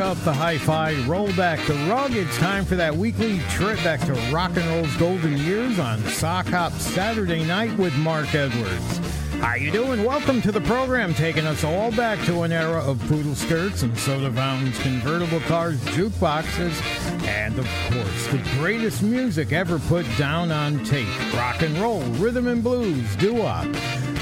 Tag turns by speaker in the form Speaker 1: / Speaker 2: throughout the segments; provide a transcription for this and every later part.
Speaker 1: Up the hi-fi, roll back the rug. It's time for that weekly trip back to rock and roll's golden years on Sock Hop Saturday night with Mark Edwards. How you doing? Welcome to the program, taking us all back to an era of poodle skirts and soda fountains, convertible cars, jukeboxes, and of course, the greatest music ever put down on tape: rock and roll, rhythm and blues, doo-wop.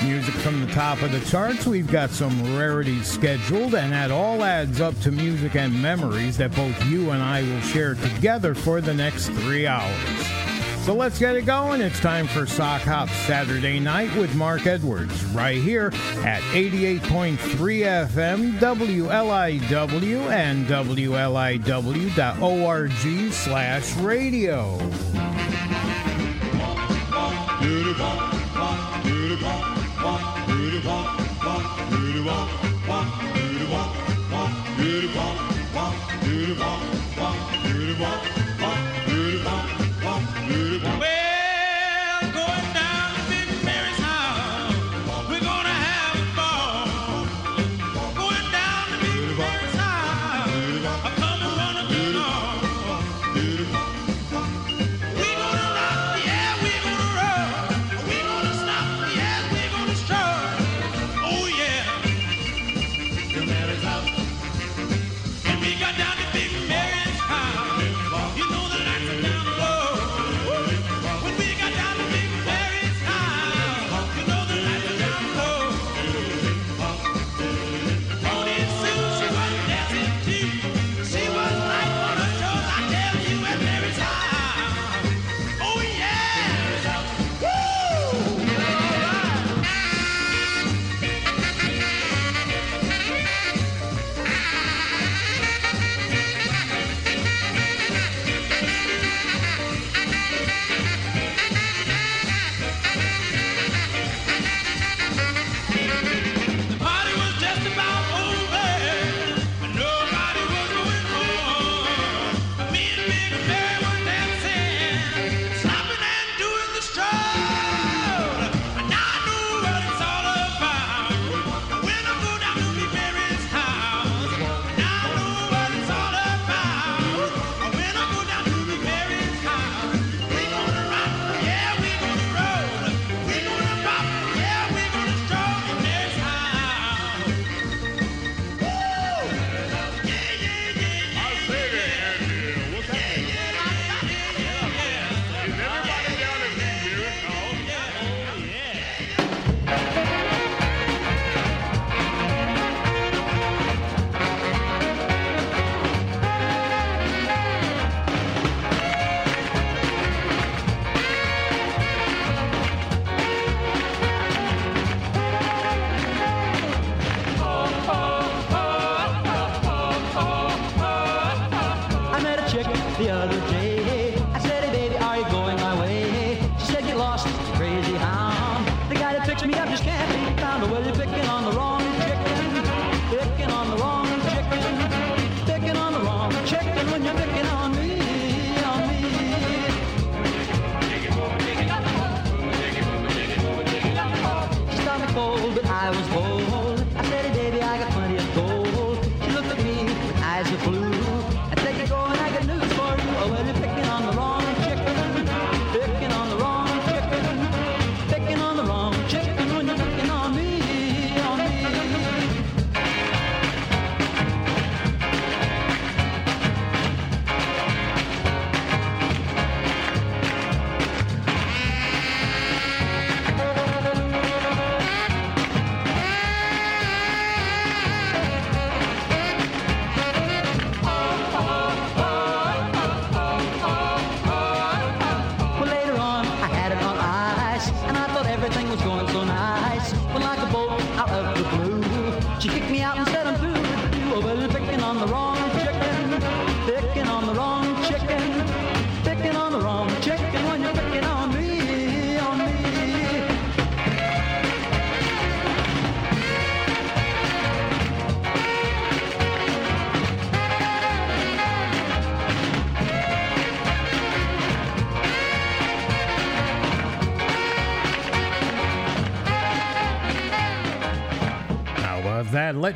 Speaker 1: Music from the top of the charts. We've got some rarities scheduled, and that all adds up to music and memories that both you and I will share together for the next three hours. So let's get it going. It's time for Sock Hop Saturday night with Mark Edwards, right here at 88.3 FM, WLIW, and WLIW.org slash radio.
Speaker 2: Well,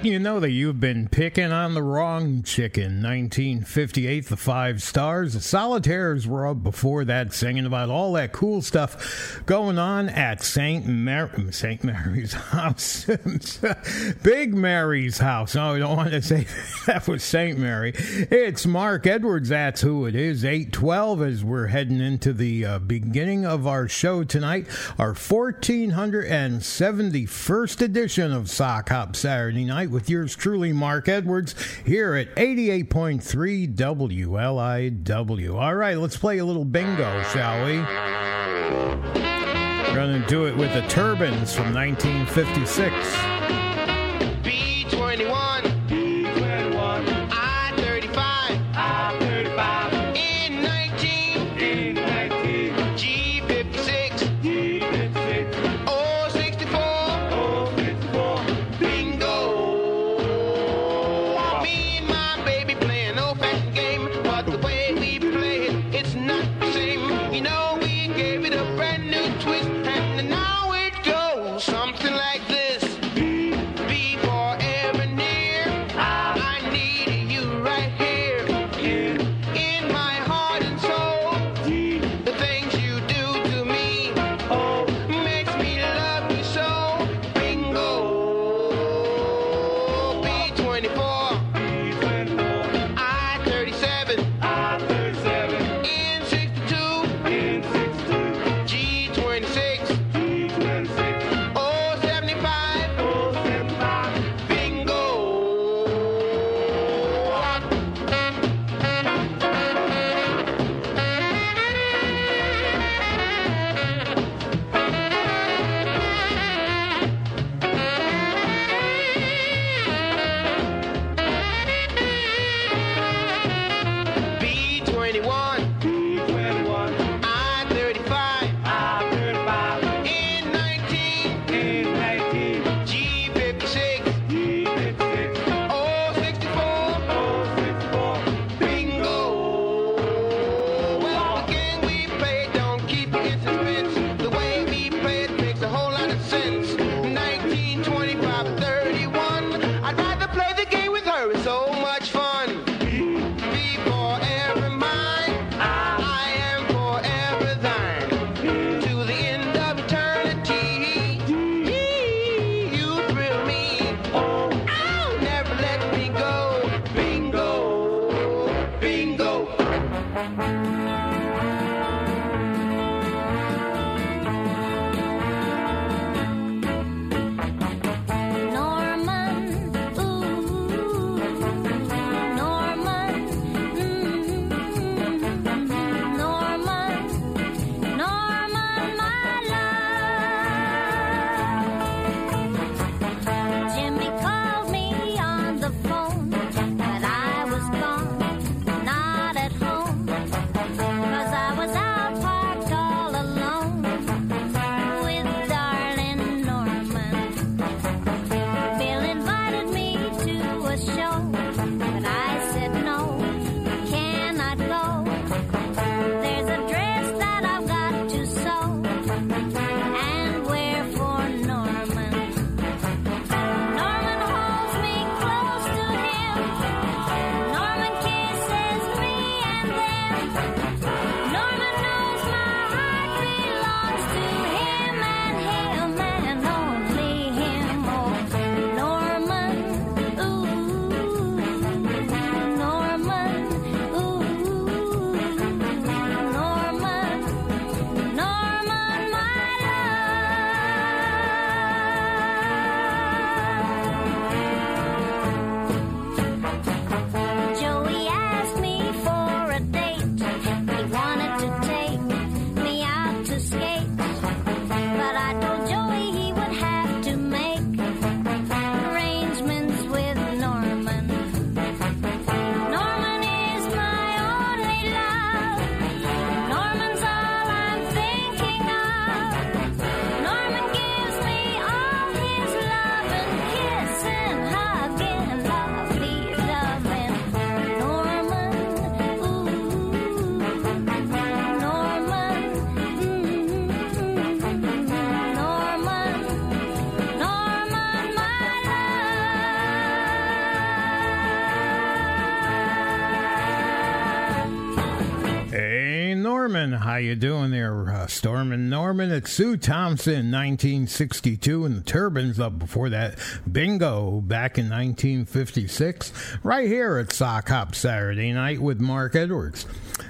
Speaker 1: letting you know that you've been picking on the wrong chicken. 1958, the five stars. The solitaires were up before that, singing about all that cool stuff going on at St. Mar- St. Mary's house. Big Mary's house. Oh, no, I don't want to say that was St. Mary. It's Mark Edwards. That's who it is. 812 as we're heading into the uh, beginning of our show tonight. Our 1471st edition of Sock Hop Saturday night with yours truly, Mark Edwards, here at 88.3 WLIW. All right, let's play a little bingo, shall we? We're going to do it with the Turbans from 1956.
Speaker 3: B21. you
Speaker 1: doing there, uh, Storm and Norman? It's Sue Thompson, 1962, and the Turbans up before that. Bingo back in 1956. Right here at Sock Hop Saturday night with Mark Edwards.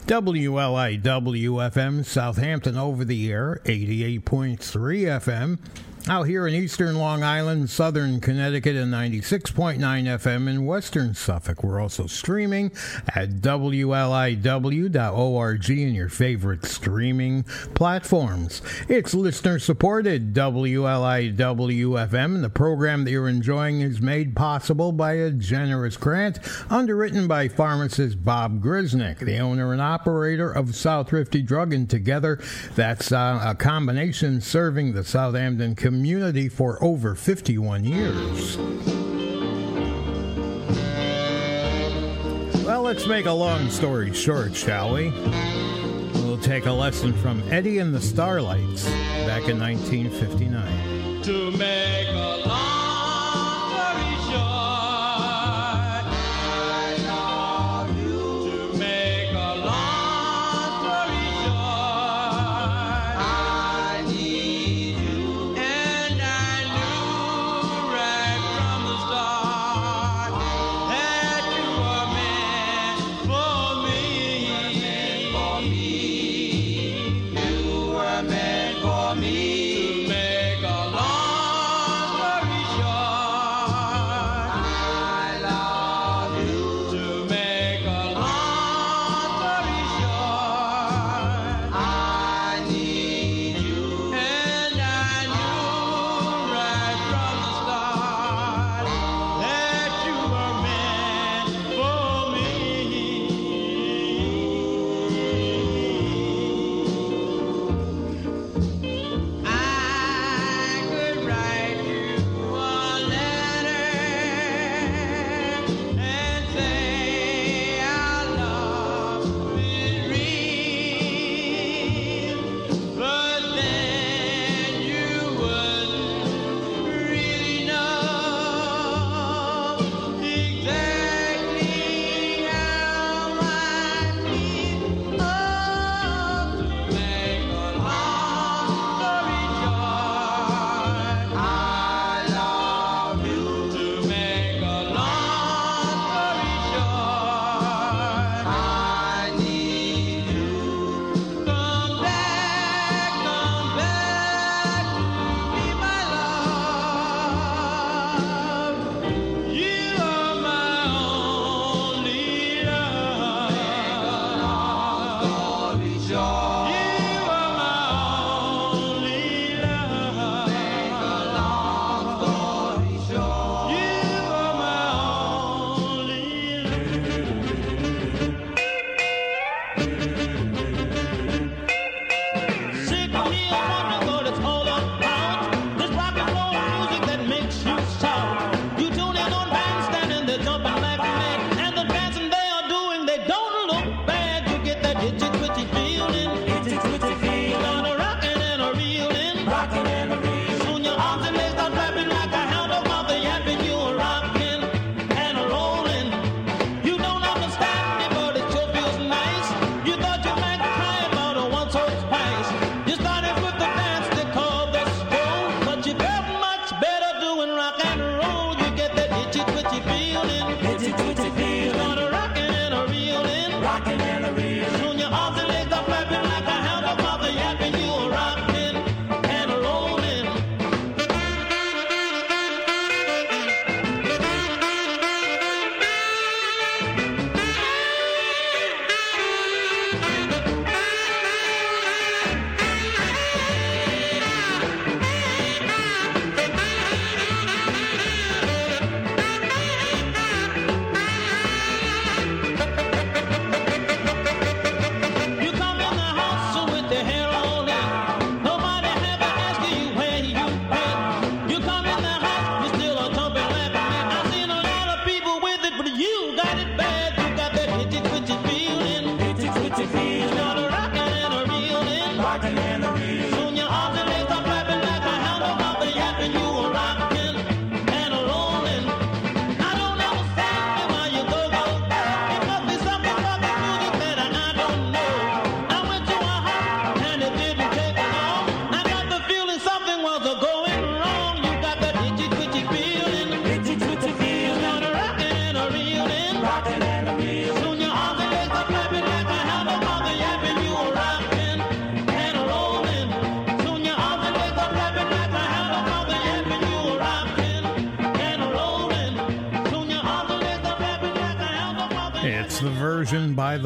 Speaker 1: WLIWFM Southampton over the air, 88.3 FM. Out here in eastern Long Island, southern Connecticut, and 96.9 FM in western Suffolk. We're also streaming at WLIW.org and your favorite streaming platforms. It's listener supported WLIWFM, the program that you're enjoying is made possible by a generous grant underwritten by pharmacist Bob Grisnick, the owner and operator of South Rifty Drug, and together that's uh, a combination serving the Southampton community community for over 51 years. Well, let's make a long story short, shall we? We'll take a lesson from Eddie and the Starlights back in 1959.
Speaker 4: To make a long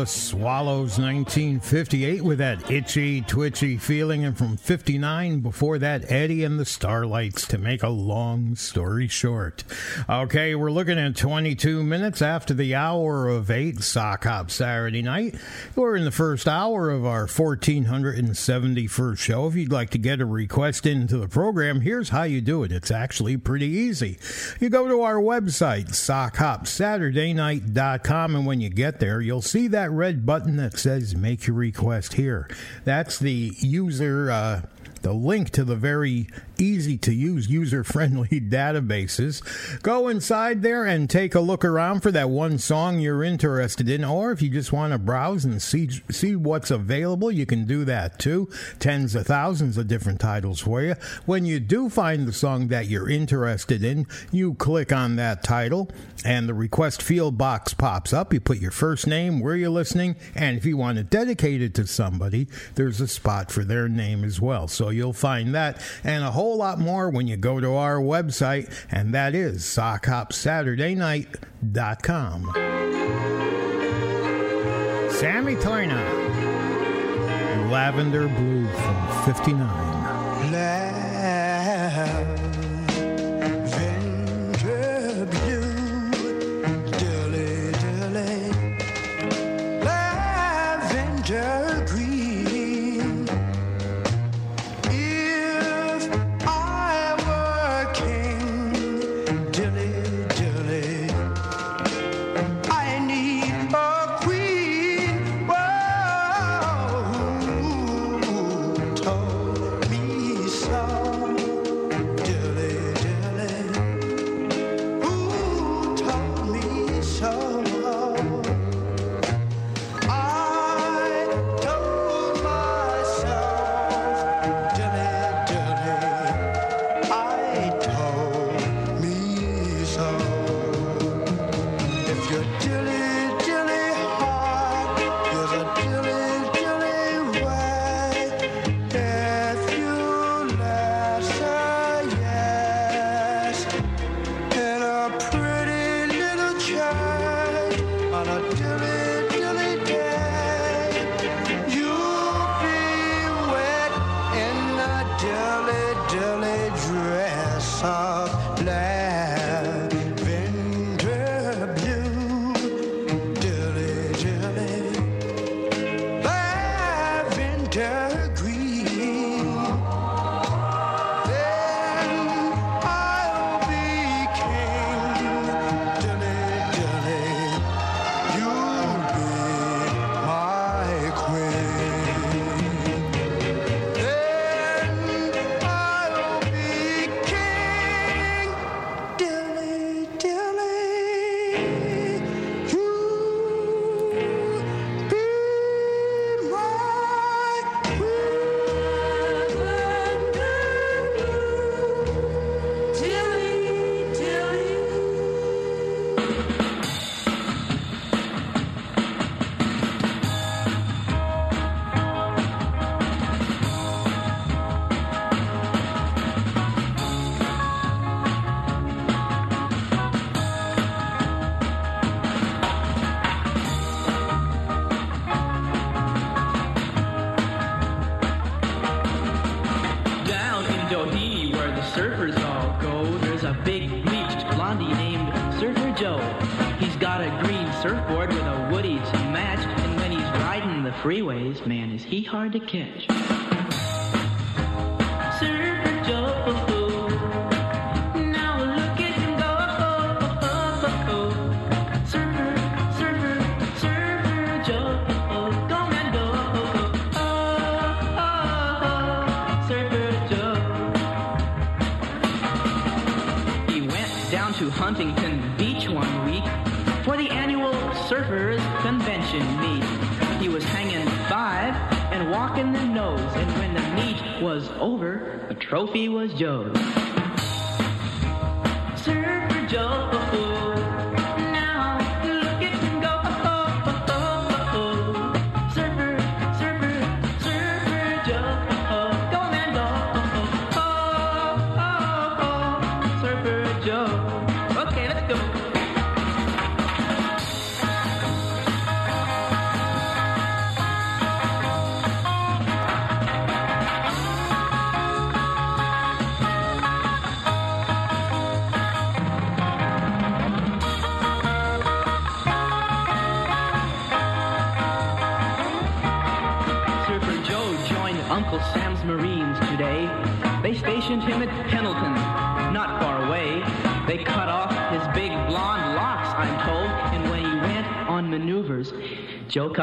Speaker 4: the
Speaker 5: Swallows 1958 with that itchy, twitchy feeling. And from 59, before that, Eddie and the Starlights to make a long story short. Okay, we're looking at 22 minutes after the hour of 8, Sock Hop Saturday night. We're in the first hour of our 1471st show. If you'd like to get a request into the program, here's how you do it. It's actually pretty easy. You go to our website, sockhopsaturdaynight.com, and when you get there, you'll see that red button that says Make Your Request Here. That's the user. Uh, the link to the very easy to use, user friendly databases. Go inside there and take a look around for that one song you're interested in, or if you just want to browse and see see what's available, you can do that too. Tens of thousands of different titles for you. When you do find the song that you're interested in, you click on that title and the request field box pops up. You put your first name, where you're listening, and if you want to dedicate it to somebody, there's a spot for their name as well. So you'll find that and a whole lot more when you go to our website, and that is sockhopsaturdaynight.com. Sammy Turner, Lavender Blue from 59.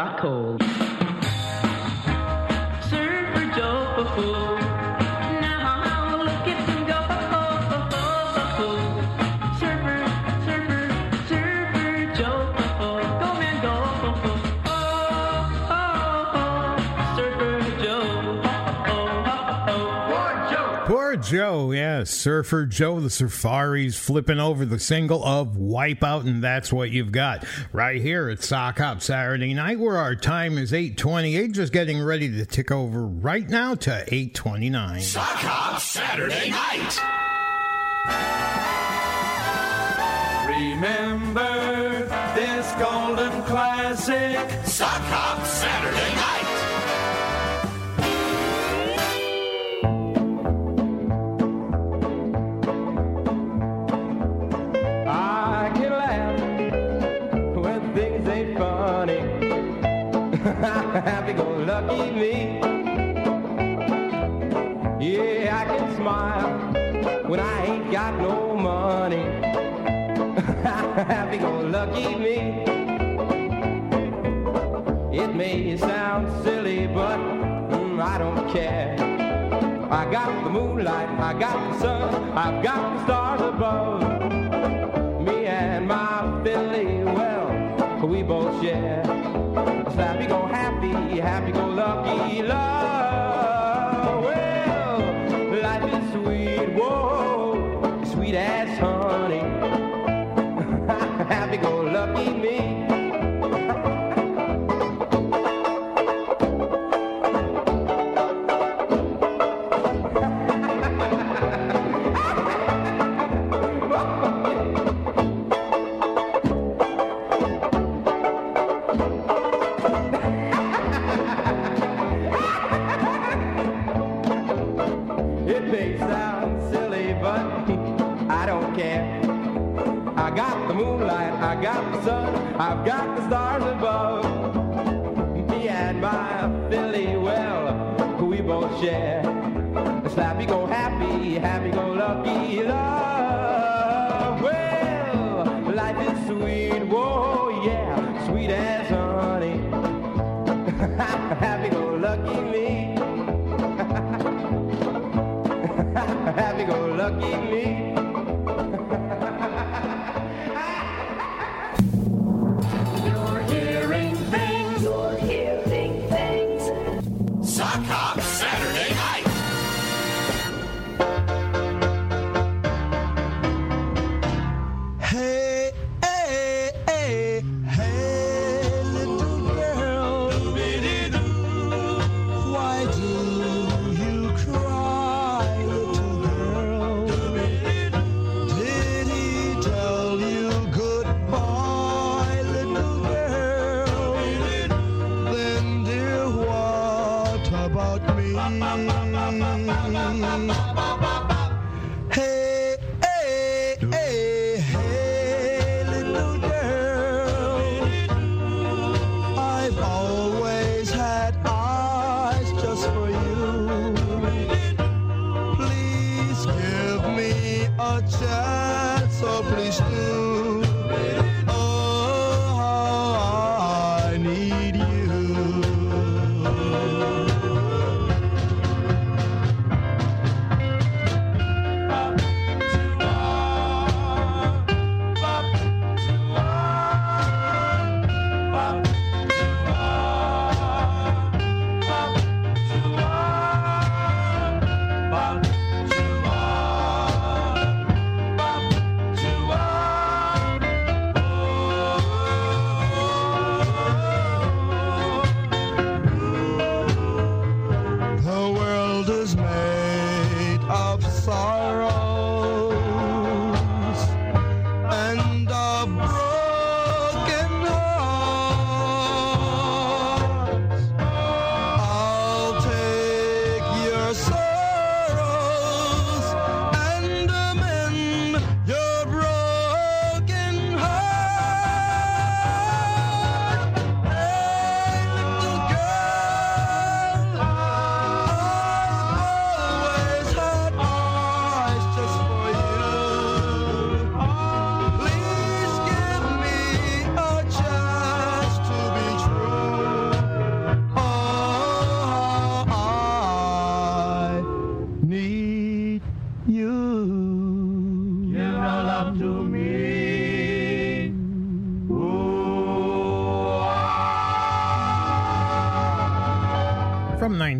Speaker 6: Joe Surfer Joe, the
Speaker 1: Surfaris flipping over the single of Wipeout, and that's what you've got right here at Sock Hop Saturday night, where our time is 828, just getting ready to tick over right now to 829.
Speaker 7: Sock Hop Saturday night.
Speaker 8: Remember this golden classic.
Speaker 7: Sock Hop
Speaker 9: Happy go lucky me. It may sound silly, but mm, I don't care. I got the moonlight, I got the sun, I've got the stars above me and my Philly, well, we both share. A happy go happy, happy go lucky love.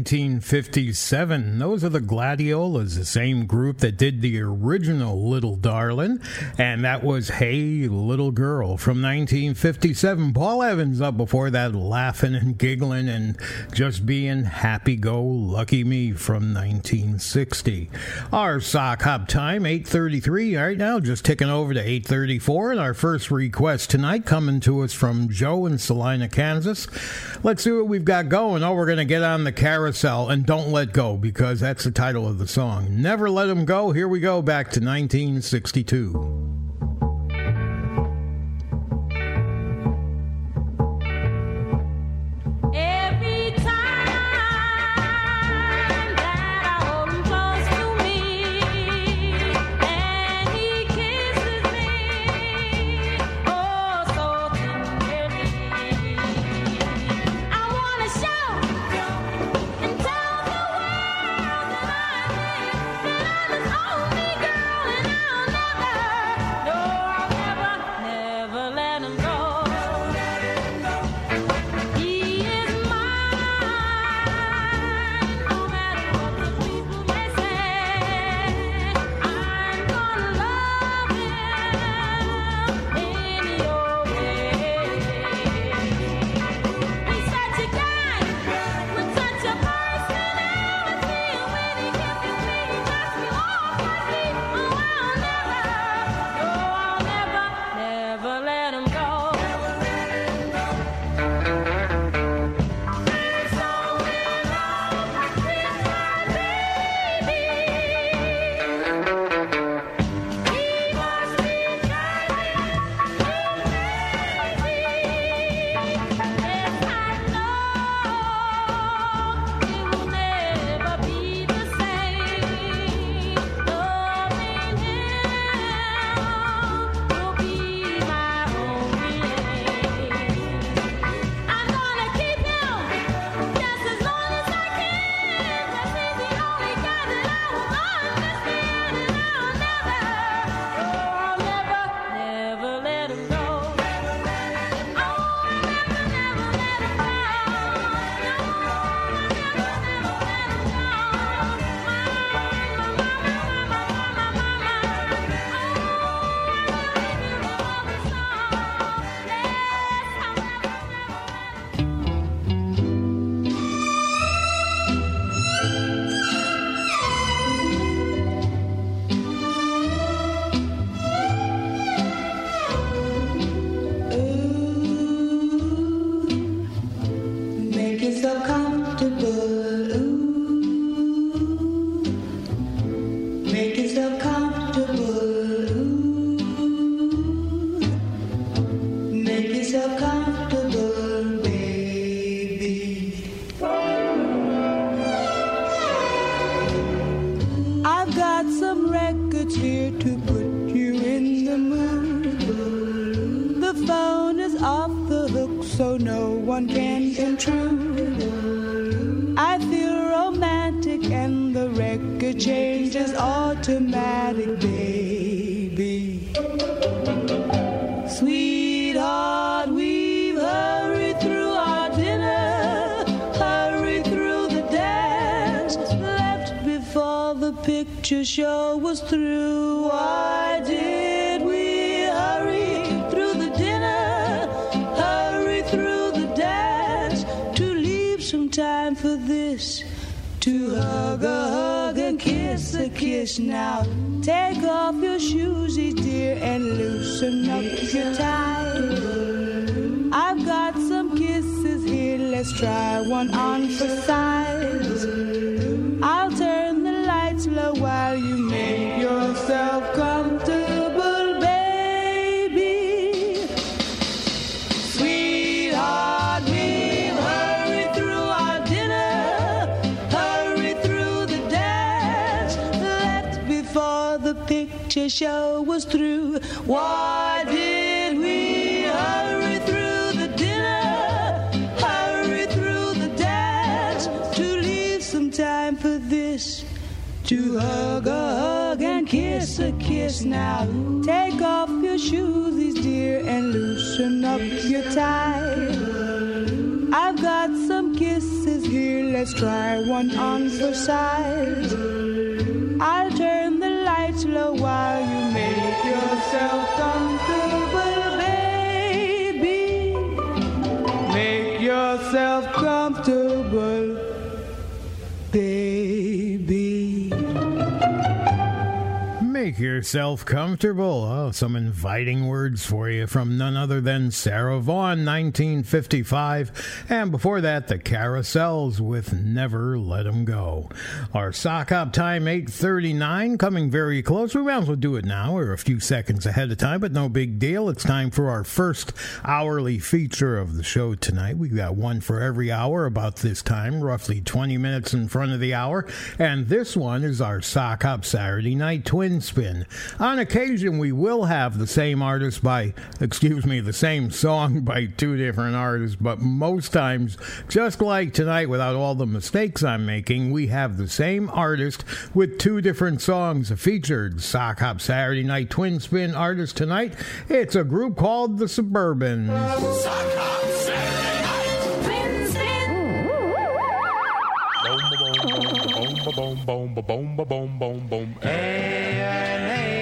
Speaker 10: 1957. Those are the Gladiolas, the same group that did the original Little Darlin', and that was Hey Little Girl from 1957. Paul Evans up before that, laughing and giggling and just being happy go lucky me from 1960. Our sock hop time 8:33 right now, just ticking over to 8:34, and our first request tonight coming to us from Joe in Salina, Kansas. Let's see what we've got going. Oh, we're gonna get on the carousel Carousel and Don't Let Go because that's the title of the song. Never Let Him Go. Here we go back to 1962.
Speaker 11: to
Speaker 12: hug a hug and kiss a kiss now. Take off your shoesies, dear, and loosen up your tie. I've got some kisses here, let's try one on for size. I'll turn the lights low while yourself comfortable.
Speaker 1: Oh, some inviting words for you from none other than Sarah Vaughan, 1955. And before that, the Carousels with Never Let 'Em Go. Our sock hop time, 8.39, coming very close. We might as well do it now. We're a few seconds ahead of time, but no big deal. It's time for our first hourly feature of the show tonight. We've got one for every hour about this time, roughly 20 minutes in front of the hour. And this one is our sock hop Saturday night twin spin. On occasion, we will have the same artist by, excuse me, the same song by two different artists, but most times, just like tonight, without all the mistakes I'm making, we have the same artist with two different songs featured. Sock Hop Saturday Night Twin Spin artist tonight. It's a group called the Suburbans.
Speaker 13: Sock Hop Saturday Boom,
Speaker 14: boom, boom, boom, boom, boom, boom. Boom, hey,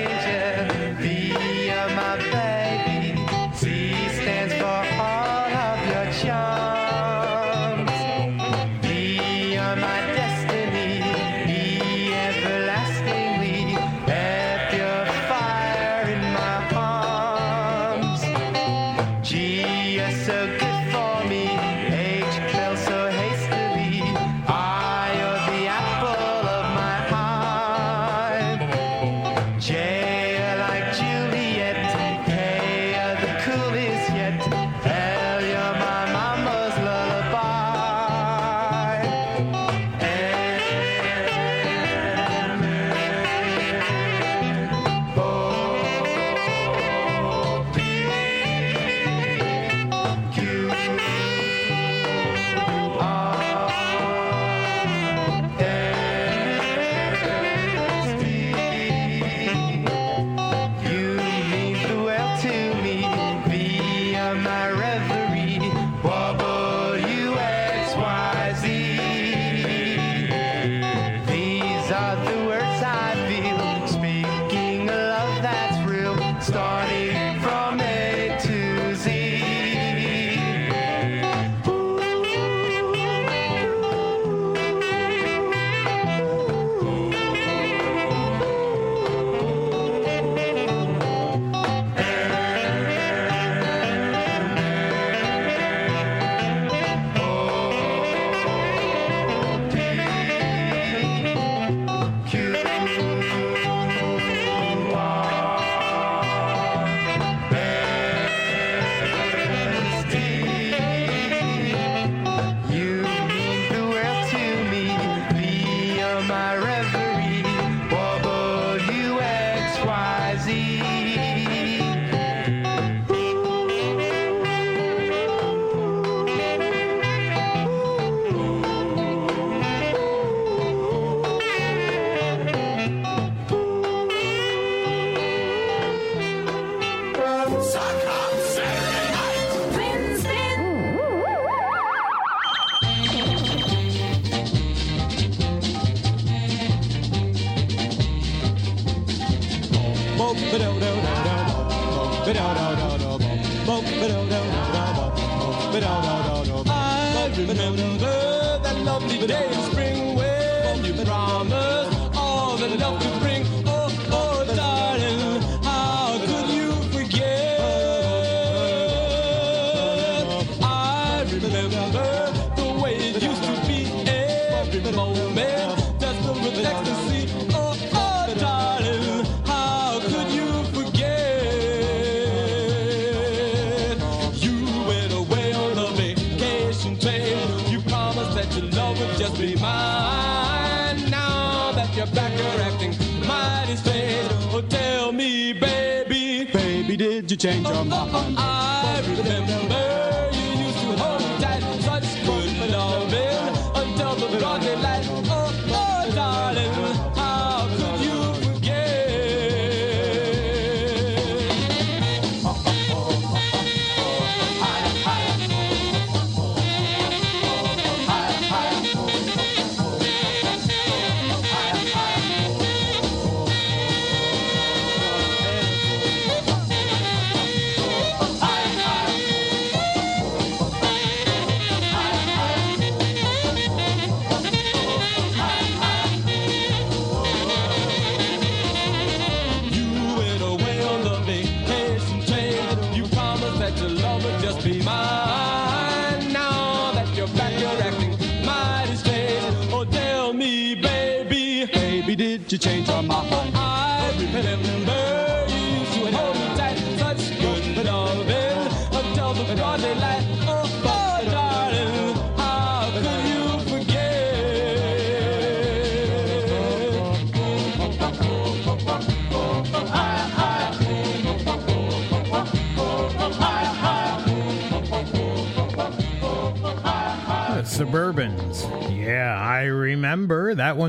Speaker 14: change your mind?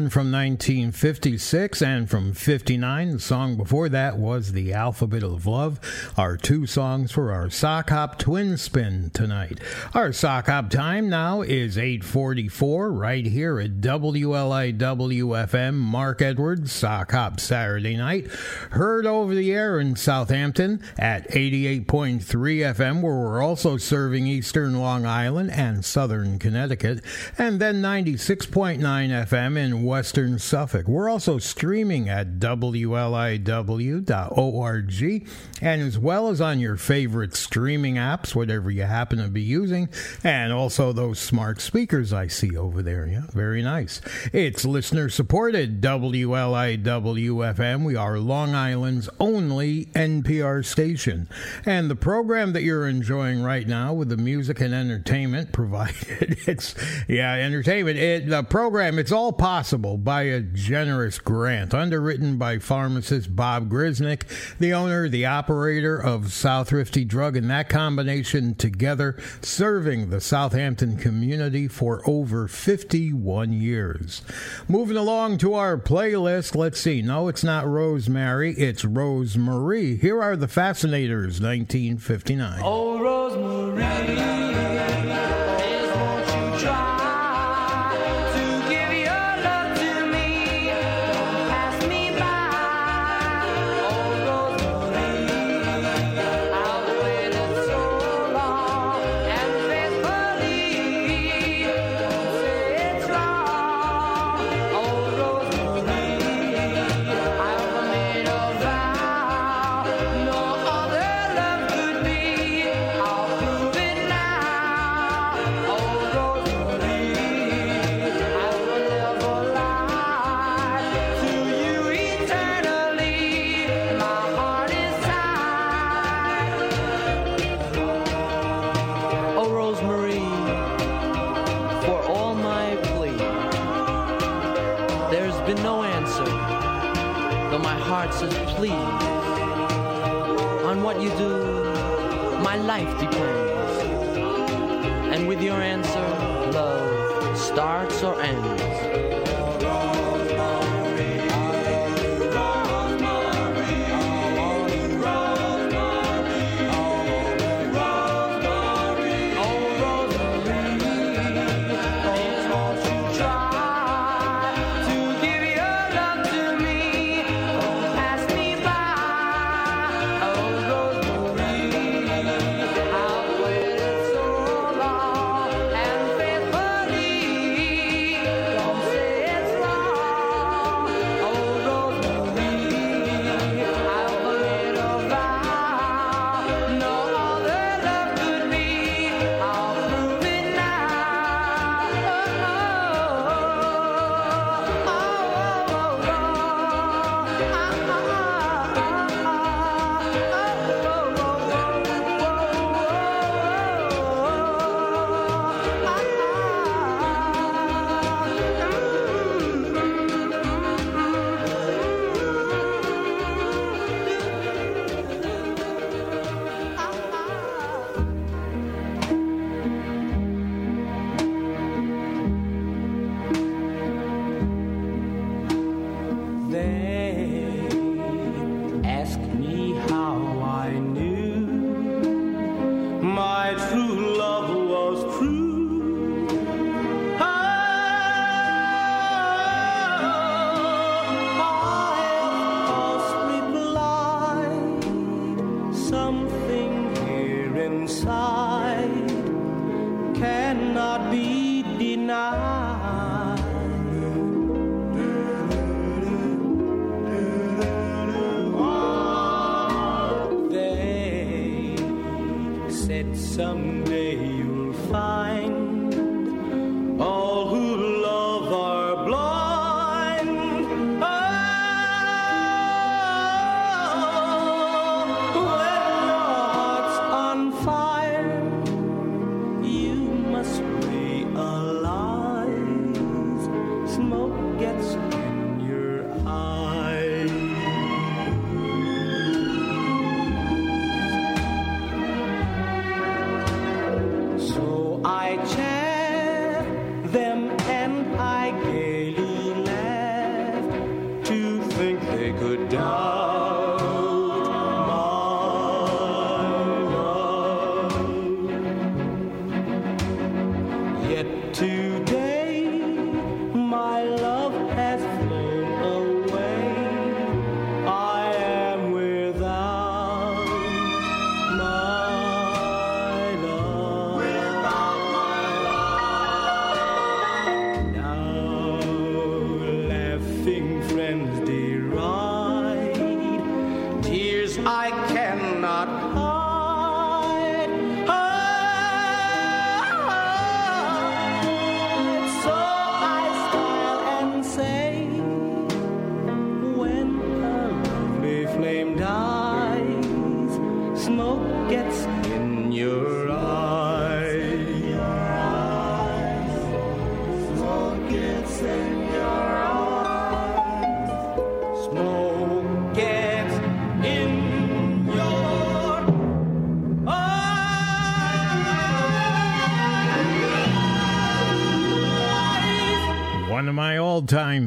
Speaker 1: One from 1956 and from 59. The song before that was The Alphabet of Love. Our two songs for our sock hop twin spin tonight. Our sock hop time now is 844 right here at WLIWFM. Mark Edwards, sock hop Saturday night. Heard over the air in Southampton at 88.3 FM where we're also serving Eastern Long Island and Southern Connecticut, and then 96.9 FM in Western Suffolk. We're also streaming at WLIW.org and as well as on your favorite streaming apps, whatever you happen to be using, and also those smart speakers I see over there. Yeah, very nice. It's listener supported WLIW-FM. We are Long Island's only NPR station. And the program that you're enjoying right now with the music and entertainment provided, it's, yeah, entertainment. It, the program, it's all possible by a generous grant underwritten by pharmacist Bob Grisnick, the owner, the operator of South Rifty Drug, and that combination together serving the Southampton community for over 51 years. Moving along to our playlist, let's see. No, it's not Rosemary, it's Rosemarie. Here are the Fascinators, 1959.
Speaker 13: Oh, Rosemary,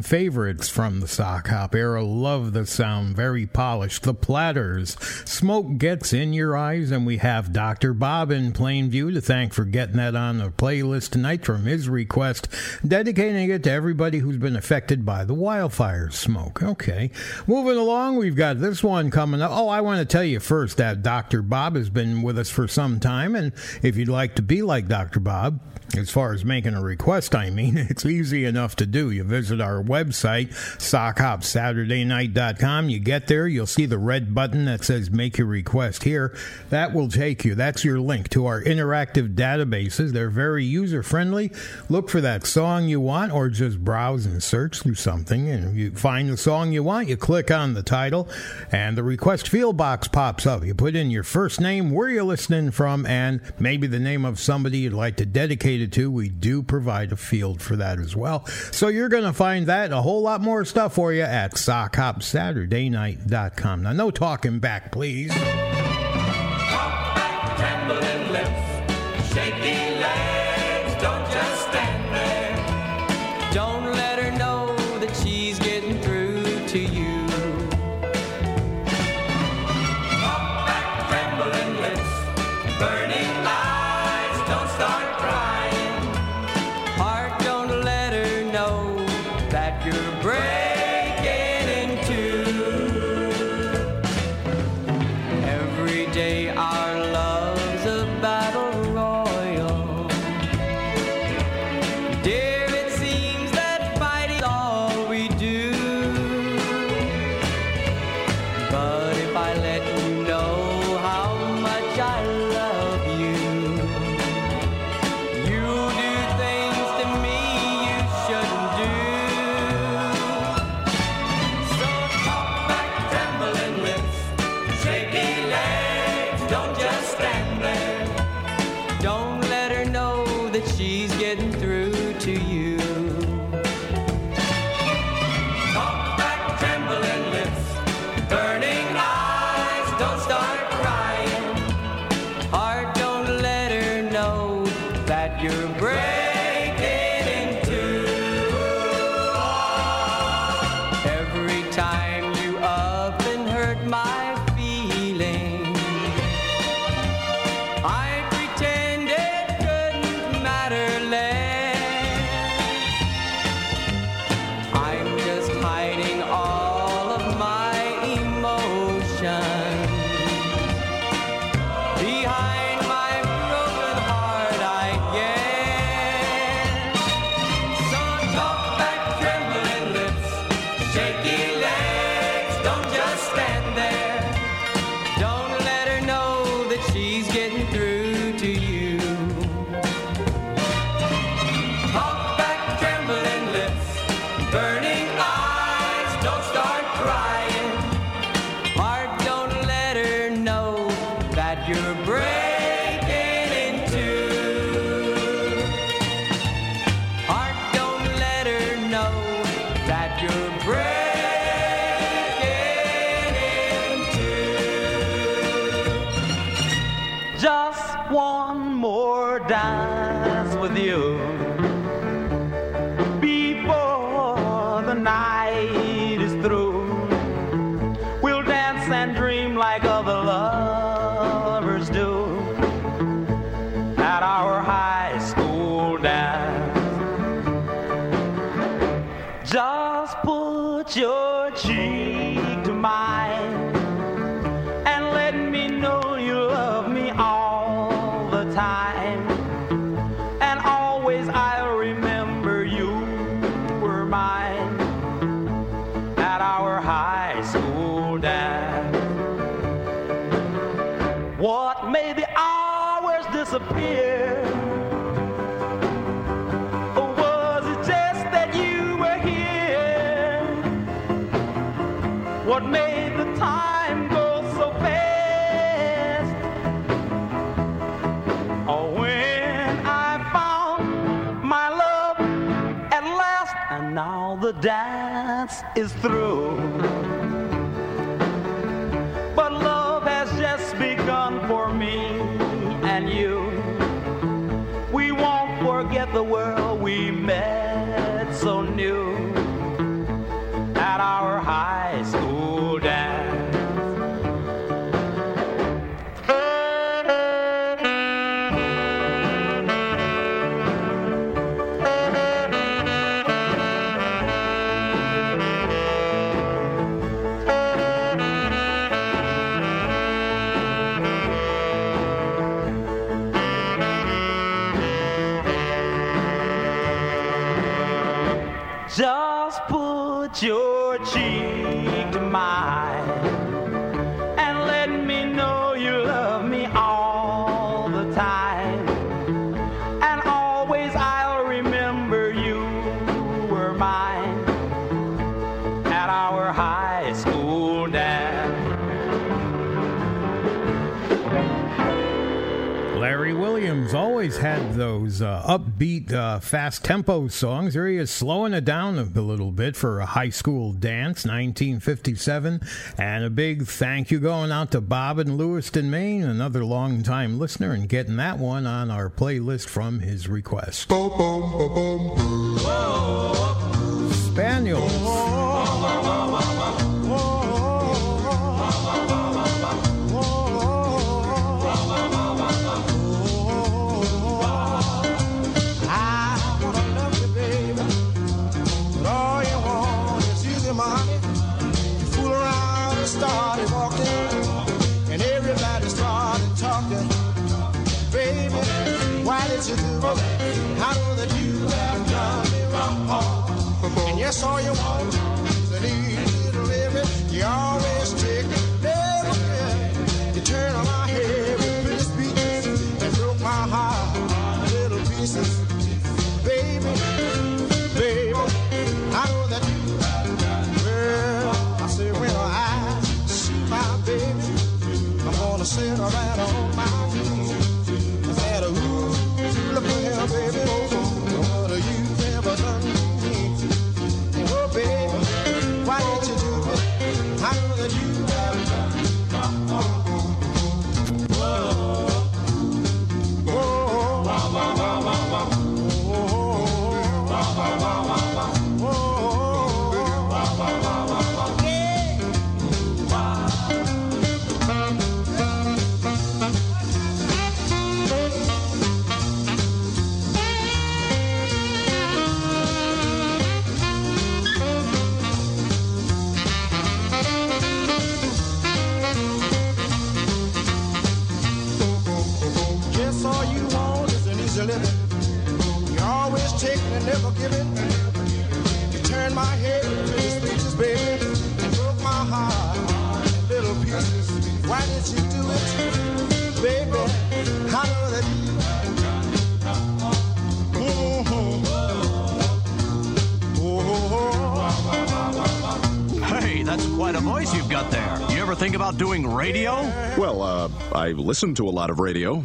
Speaker 1: favorites from the sock hop era. Love the sound, very polished. The Platters. Smoke gets in your eyes, and we have Dr. Bob in Plainview to thank for getting that on the playlist tonight from his request, dedicating it to everybody who's been affected by the wildfire smoke. Okay. Moving along, we've got this one coming up. Oh, I want to tell you first that Dr. Bob has been with us for some time, and if you'd like to be like Dr. Bob, as far as making a request, I mean, it's easy enough to do. You visit our website, sockhopsaturdaynight.com. You get there, you'll see the red button that says Make Your Request here. That will take you. That's your link to our interactive databases. They're very user friendly. Look for that song you want, or just browse and search through something. And you find the song you want, you click on the title, and the request field box pops up. You put in your first name, where you're listening from, and maybe the name of somebody you'd like to dedicate it to. We do provide a field for that as well. So you're going to find that a whole lot more stuff for you at sockhopsaturdaynight.com. Now, no talking back, please.
Speaker 15: The
Speaker 16: world
Speaker 1: upbeat, uh, fast tempo songs. Here he is slowing it down a little bit for a high school dance, 1957. And a big thank you going out to Bob in Lewiston, Maine, another longtime listener, and getting that one on our playlist from his request. Spaniels.
Speaker 5: All you want an easy to live it. You always never give it. You turn my head to the speeches, baby, and broke my heart in little pieces. Why did you do it, baby? I know that you.
Speaker 17: Hey, that's quite a voice you've got there. You ever think about doing radio?
Speaker 18: Well, uh, I listen to a lot of radio.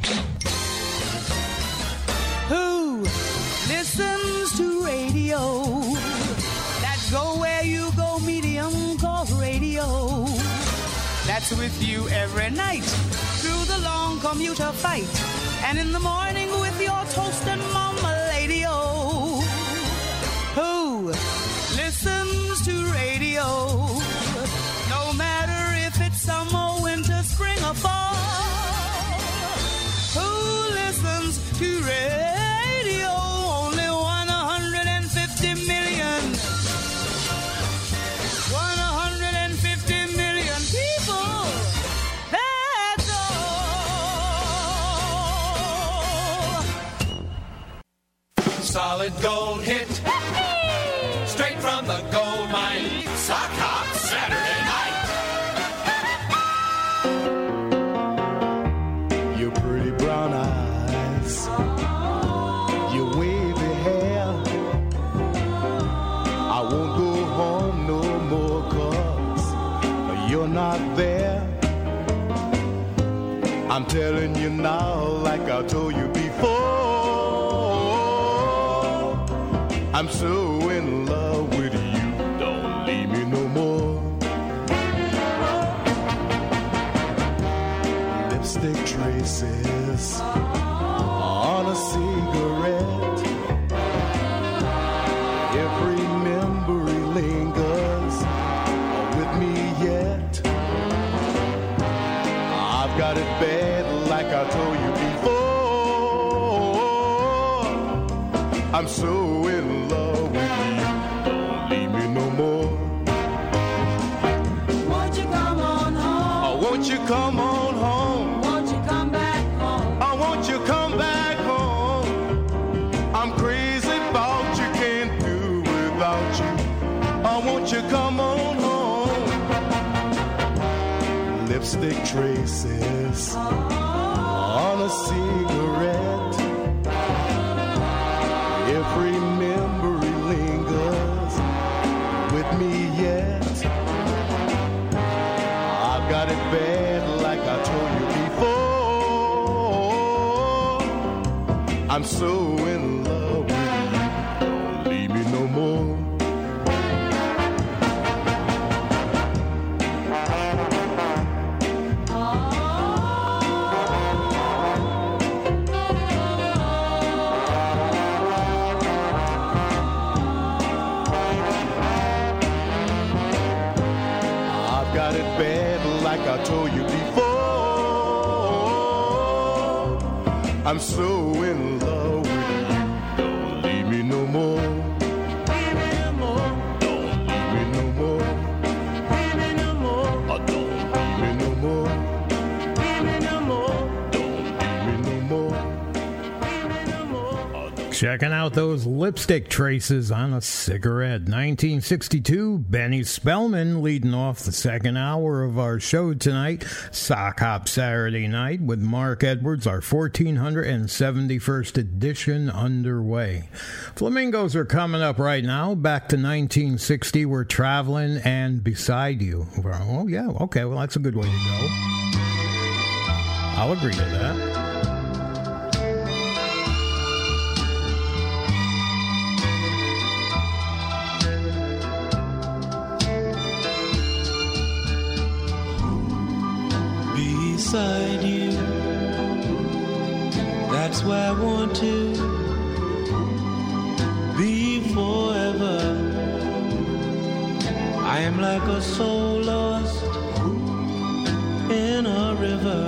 Speaker 19: With you every night through the long commuter fight, and in the morning with your toast and mama lady. Oh, who
Speaker 20: was Lipstick Traces on a Cigarette.
Speaker 1: 1962, Benny Spellman leading off the second hour of our show tonight, Sock Hop Saturday night with Mark Edwards, our 1471st edition underway. Flamingos are coming up right now. Back to 1960, we're traveling and beside you. Oh, yeah, okay, well, that's a good way to go. I'll agree to that.
Speaker 16: beside you. That's where I want to be forever. I am like a soul lost in a river,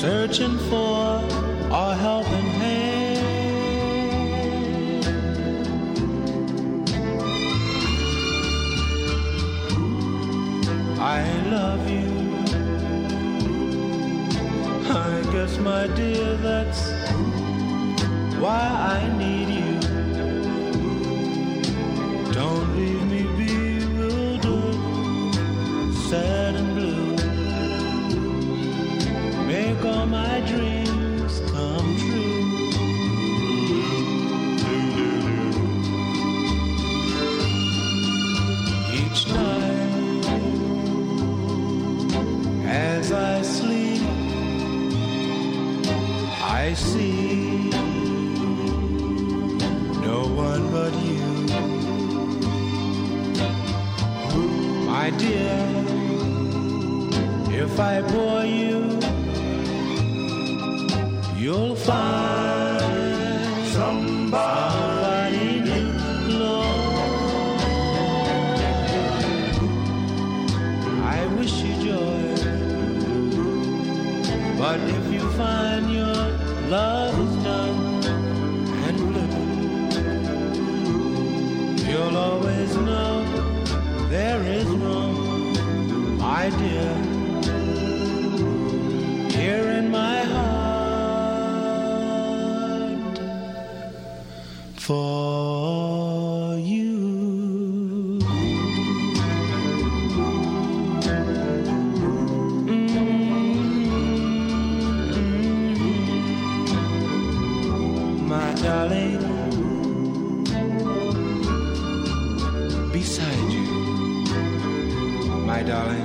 Speaker 16: searching for. Darling.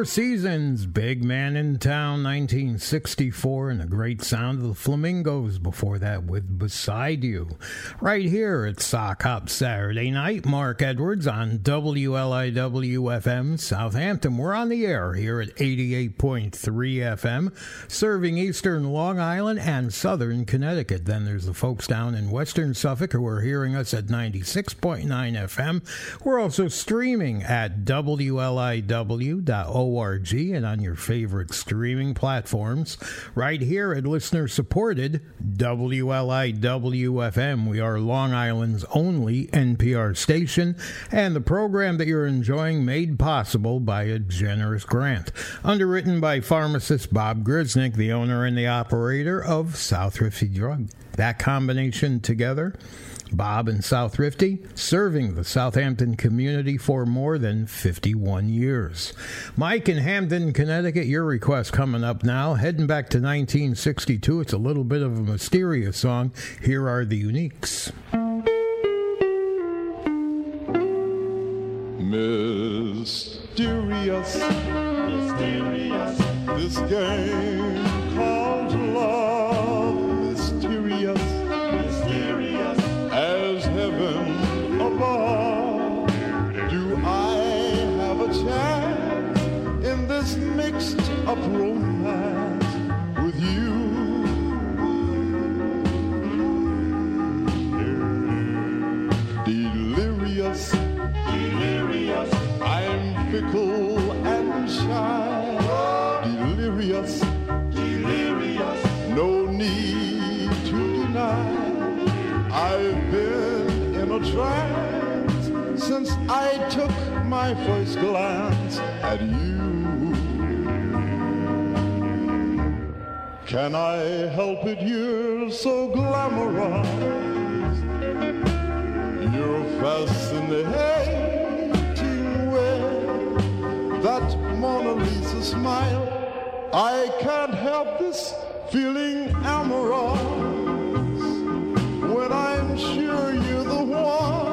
Speaker 1: Four Seasons, Big Man in Town, 1964, and the great sound of the Flamingos before that with Beside You. Right here at Sock Hop Saturday night, Mark Edwards on WLIW FM Southampton. We're on the air here at 88.3 FM, serving eastern Long Island and southern Connecticut. Then there's the folks down in western Suffolk who are hearing us at 96.9 FM. We're also streaming at WLIW.org and on your favorite streaming platforms. Right here at listener supported WLIW FM. We are Long Island's only NPR station, and the program that you're enjoying made possible by a generous grant. Underwritten by pharmacist Bob Grisnick, the owner and the operator of South Rifty Drug. That combination together Bob and South Rifty, serving the Southampton community for more than 51 years. Mike in Hamden, Connecticut, your request coming up now. Heading back to 1962, it's a little bit of a mysterious song. Here are the Uniques.
Speaker 21: Mysterious, mysterious, this game called love. Up romance with you? Delirious, delirious. I'm fickle and shy. Delirious, delirious. No need to deny. I've been in a trance since I took my first glance at you. Can I help it? You're so glamorized. You're fascinating way. That Mona Lisa smile. I can't help this feeling amorous when I'm sure you're the one.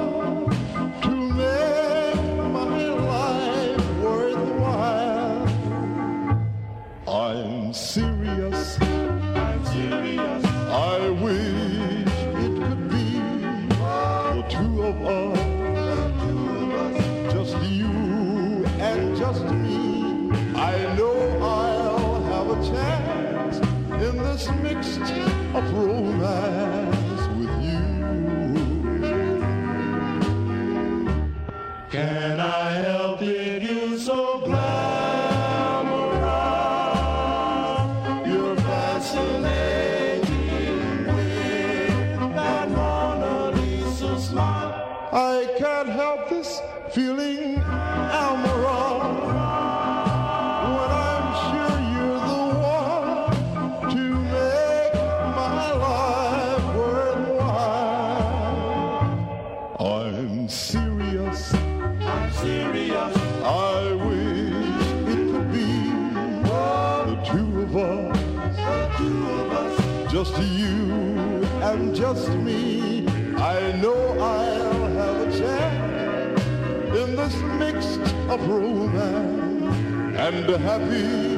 Speaker 21: and happy.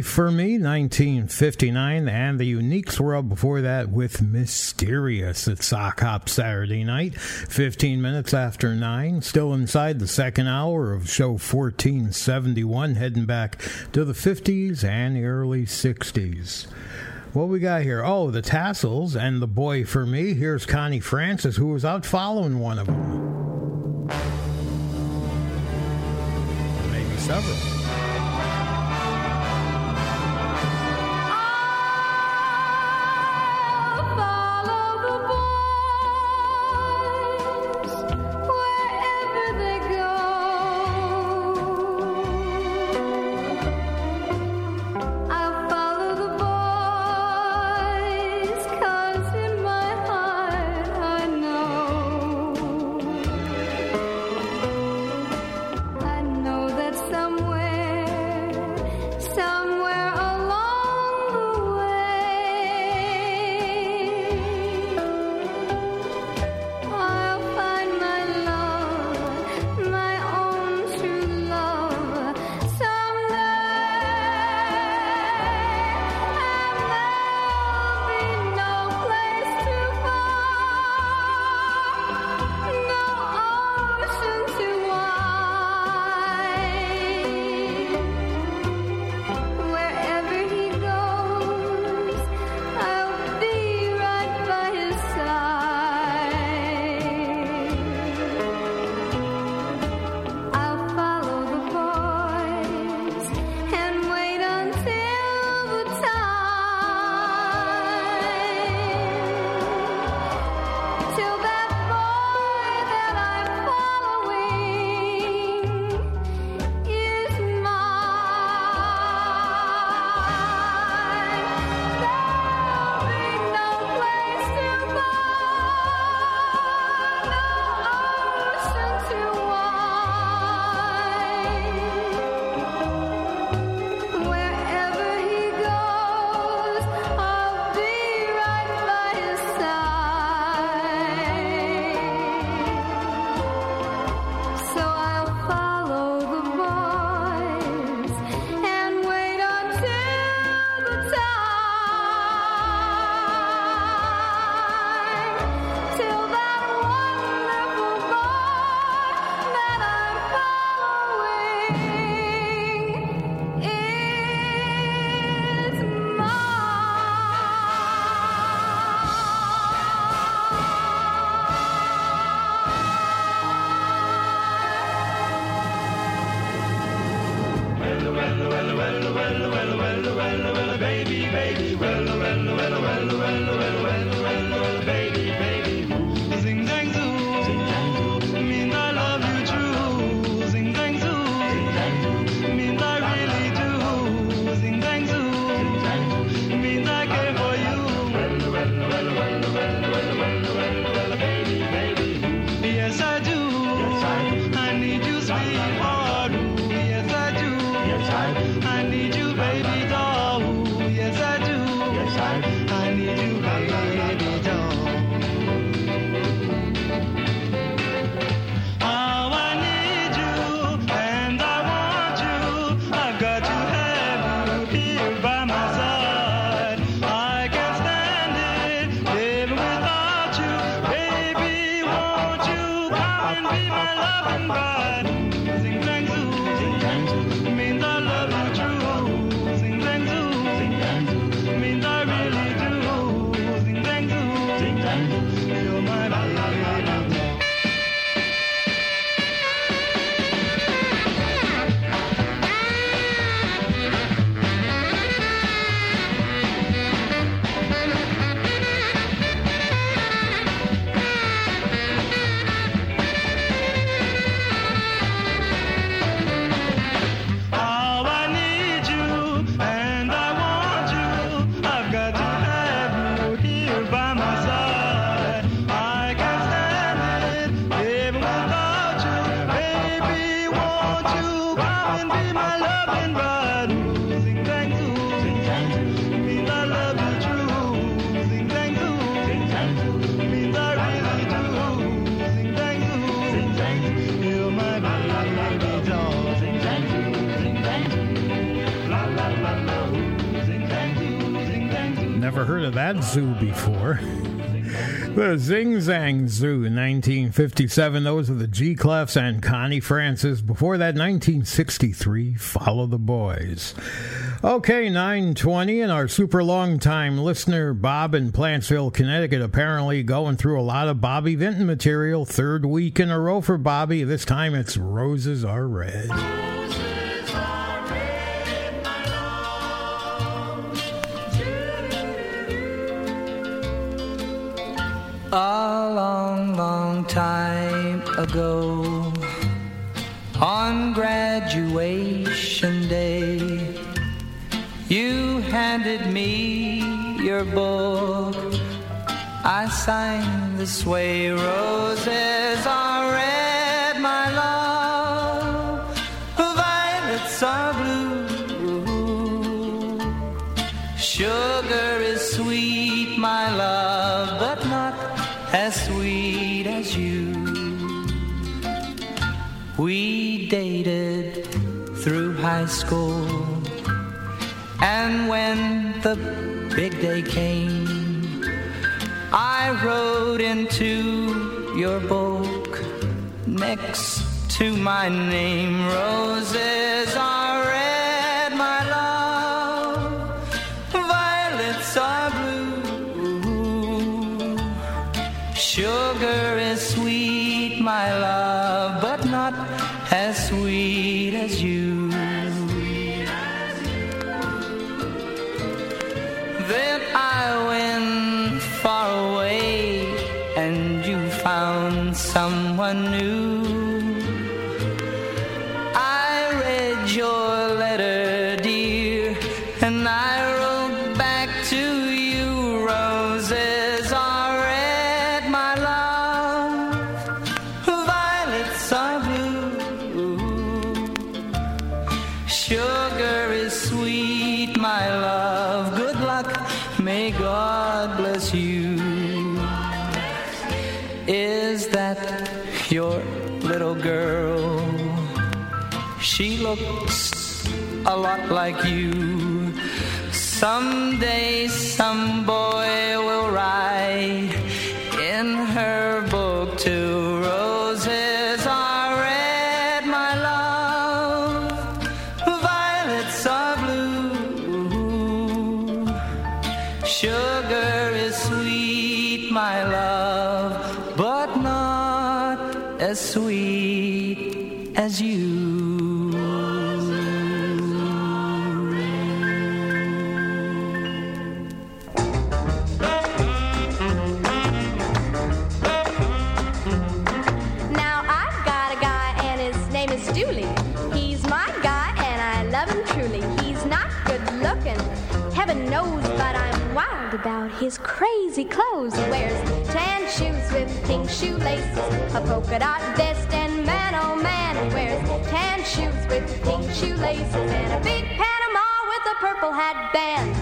Speaker 21: For
Speaker 22: Me,
Speaker 1: 1959, and the Uniques were up before that with Mysterious at Sock Hop Saturday night, 15 minutes after 9. Still inside the second hour of show 1471, heading back to the 50s and early 60s. What we got here? Oh, the tassels and the boy for me. Here's Connie Francis, who was out following one of them. Maybe several.
Speaker 4: to Zing Zang Zoo,
Speaker 1: 1957. Those are the G Clefs and Connie Francis. Before that, 1963, Follow the Boys. Okay, 920, and our super long time listener, Bob in Plantsville, Connecticut, apparently going through a lot of Bobby Vinton material. Third week in a row for Bobby. This time it's Roses Are Red.
Speaker 19: ago on graduation day. You handed me your book. I signed this way, Roses. dated through high school. And when the big day came, I wrote into your book next to my name, Roses on. as sweet as you. Then I went far away and you found someone new. looks a lot like you. Someday,
Speaker 23: somebody crazy clothes. He wears tan shoes with pink shoelaces, a polka dot vest, and man oh man, he wears tan shoes with pink shoelaces and a big Panama with a purple hat band.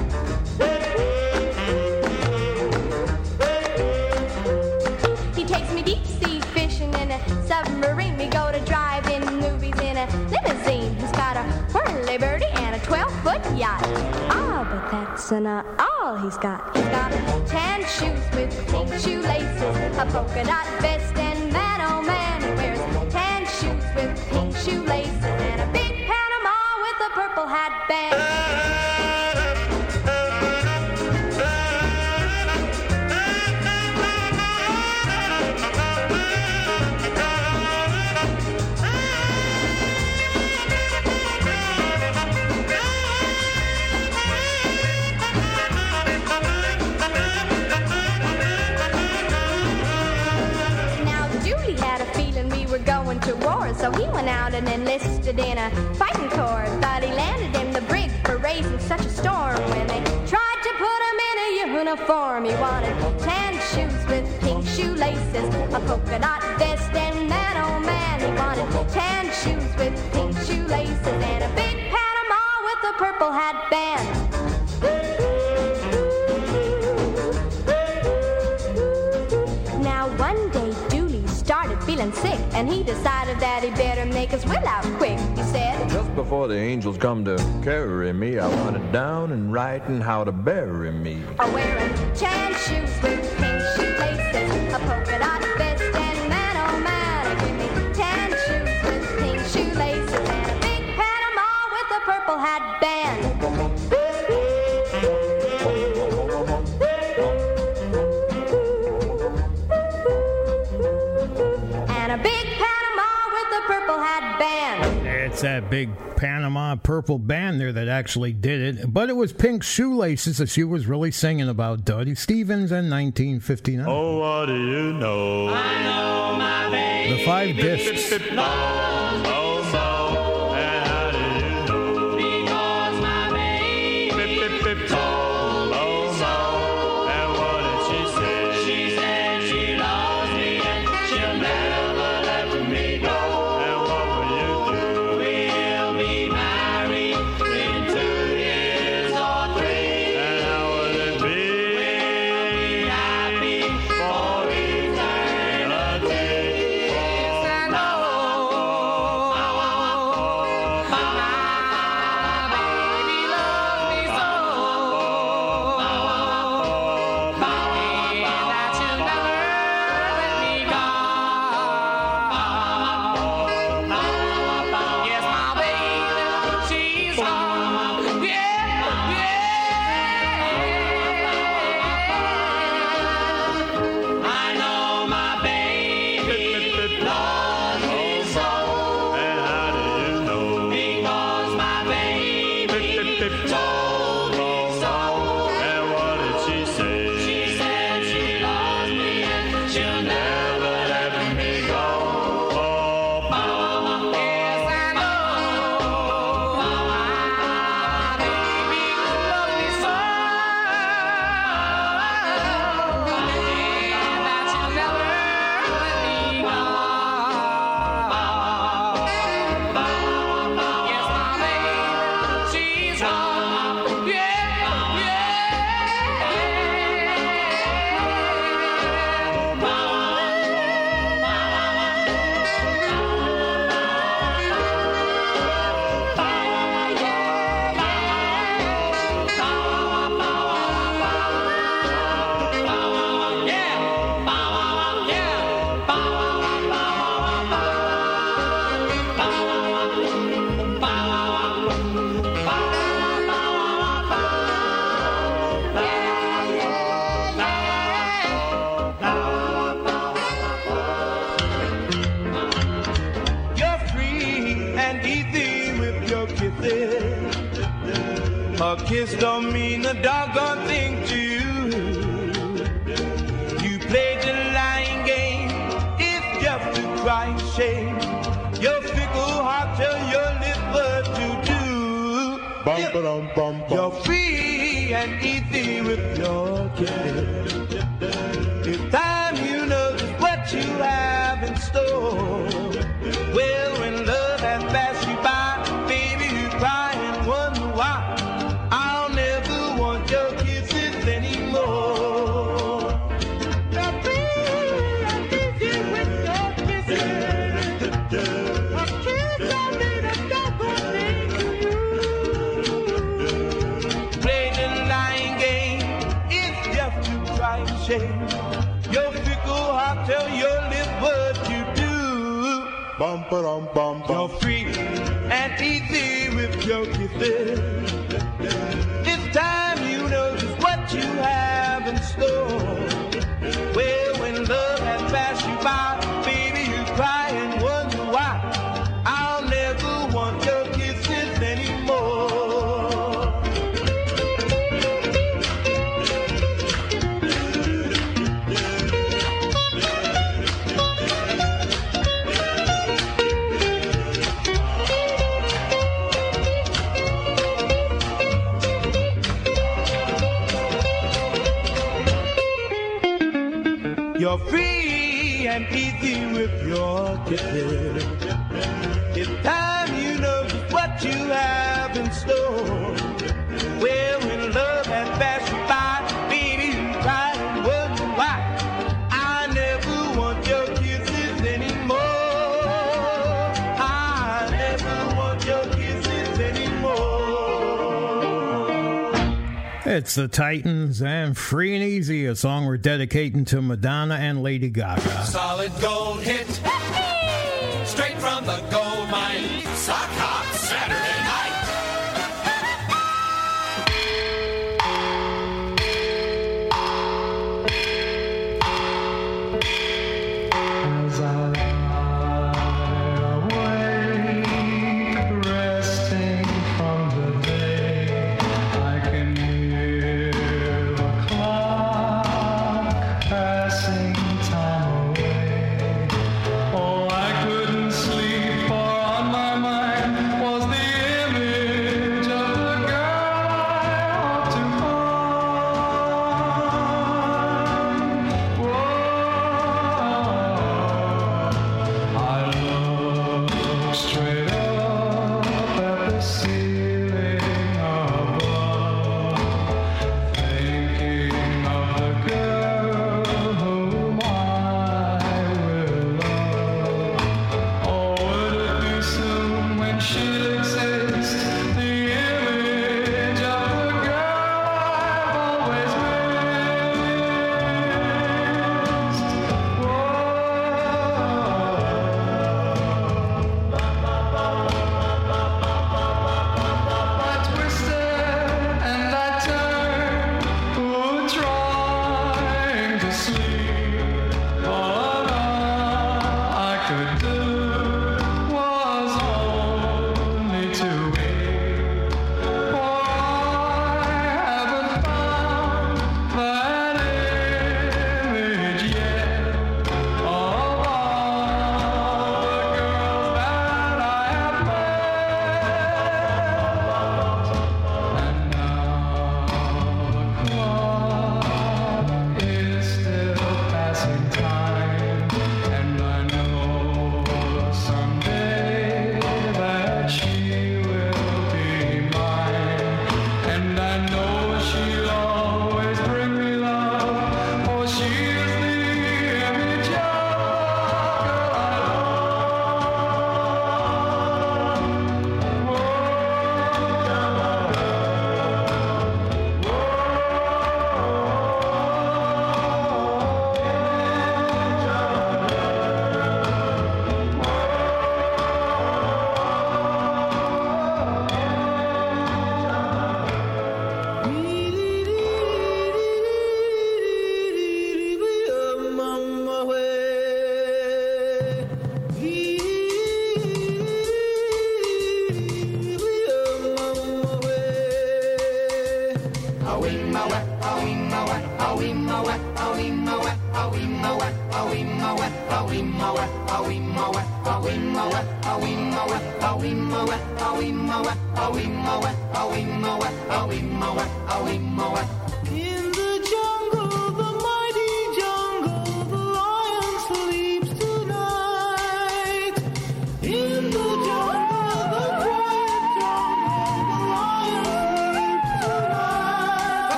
Speaker 23: He takes me deep sea fishing in a submarine. We go to drive-in movies in a limousine. He's got a whirly birdie and a 12-foot yacht. That's not all he's got. He's got tan shoes with pink shoelaces, a polka dot vest, and man oh man, he wears tan shoes with pink shoelaces and a big Panama with a purple hat band. So he went out and enlisted in a fighting corps. But he landed in the brig for raising such a storm. When they tried to put him in a uniform, he wanted tan shoes with pink shoelaces, a polka dot vest, and man oh man, he wanted tan shoes with pink and he decided that he better make his will out quick. He said,
Speaker 24: Just before the angels come to carry me, I want it down in writing how to bury me.
Speaker 23: "I'm wearing tan shoes with pink shoelaces, a polka dot vest,
Speaker 1: It's that big Panama purple band there that actually did it. But it was Pink Shoelaces that she was really singing about Dodie Stevens in 1959.
Speaker 25: Oh, what do you know? I know my baby.
Speaker 1: The five discs.
Speaker 14: That's the
Speaker 1: Titans and Free and Easy, a song we're dedicating to Madonna and Lady Gaga.
Speaker 26: Solid gold hit. Straight from the gold mine. Sock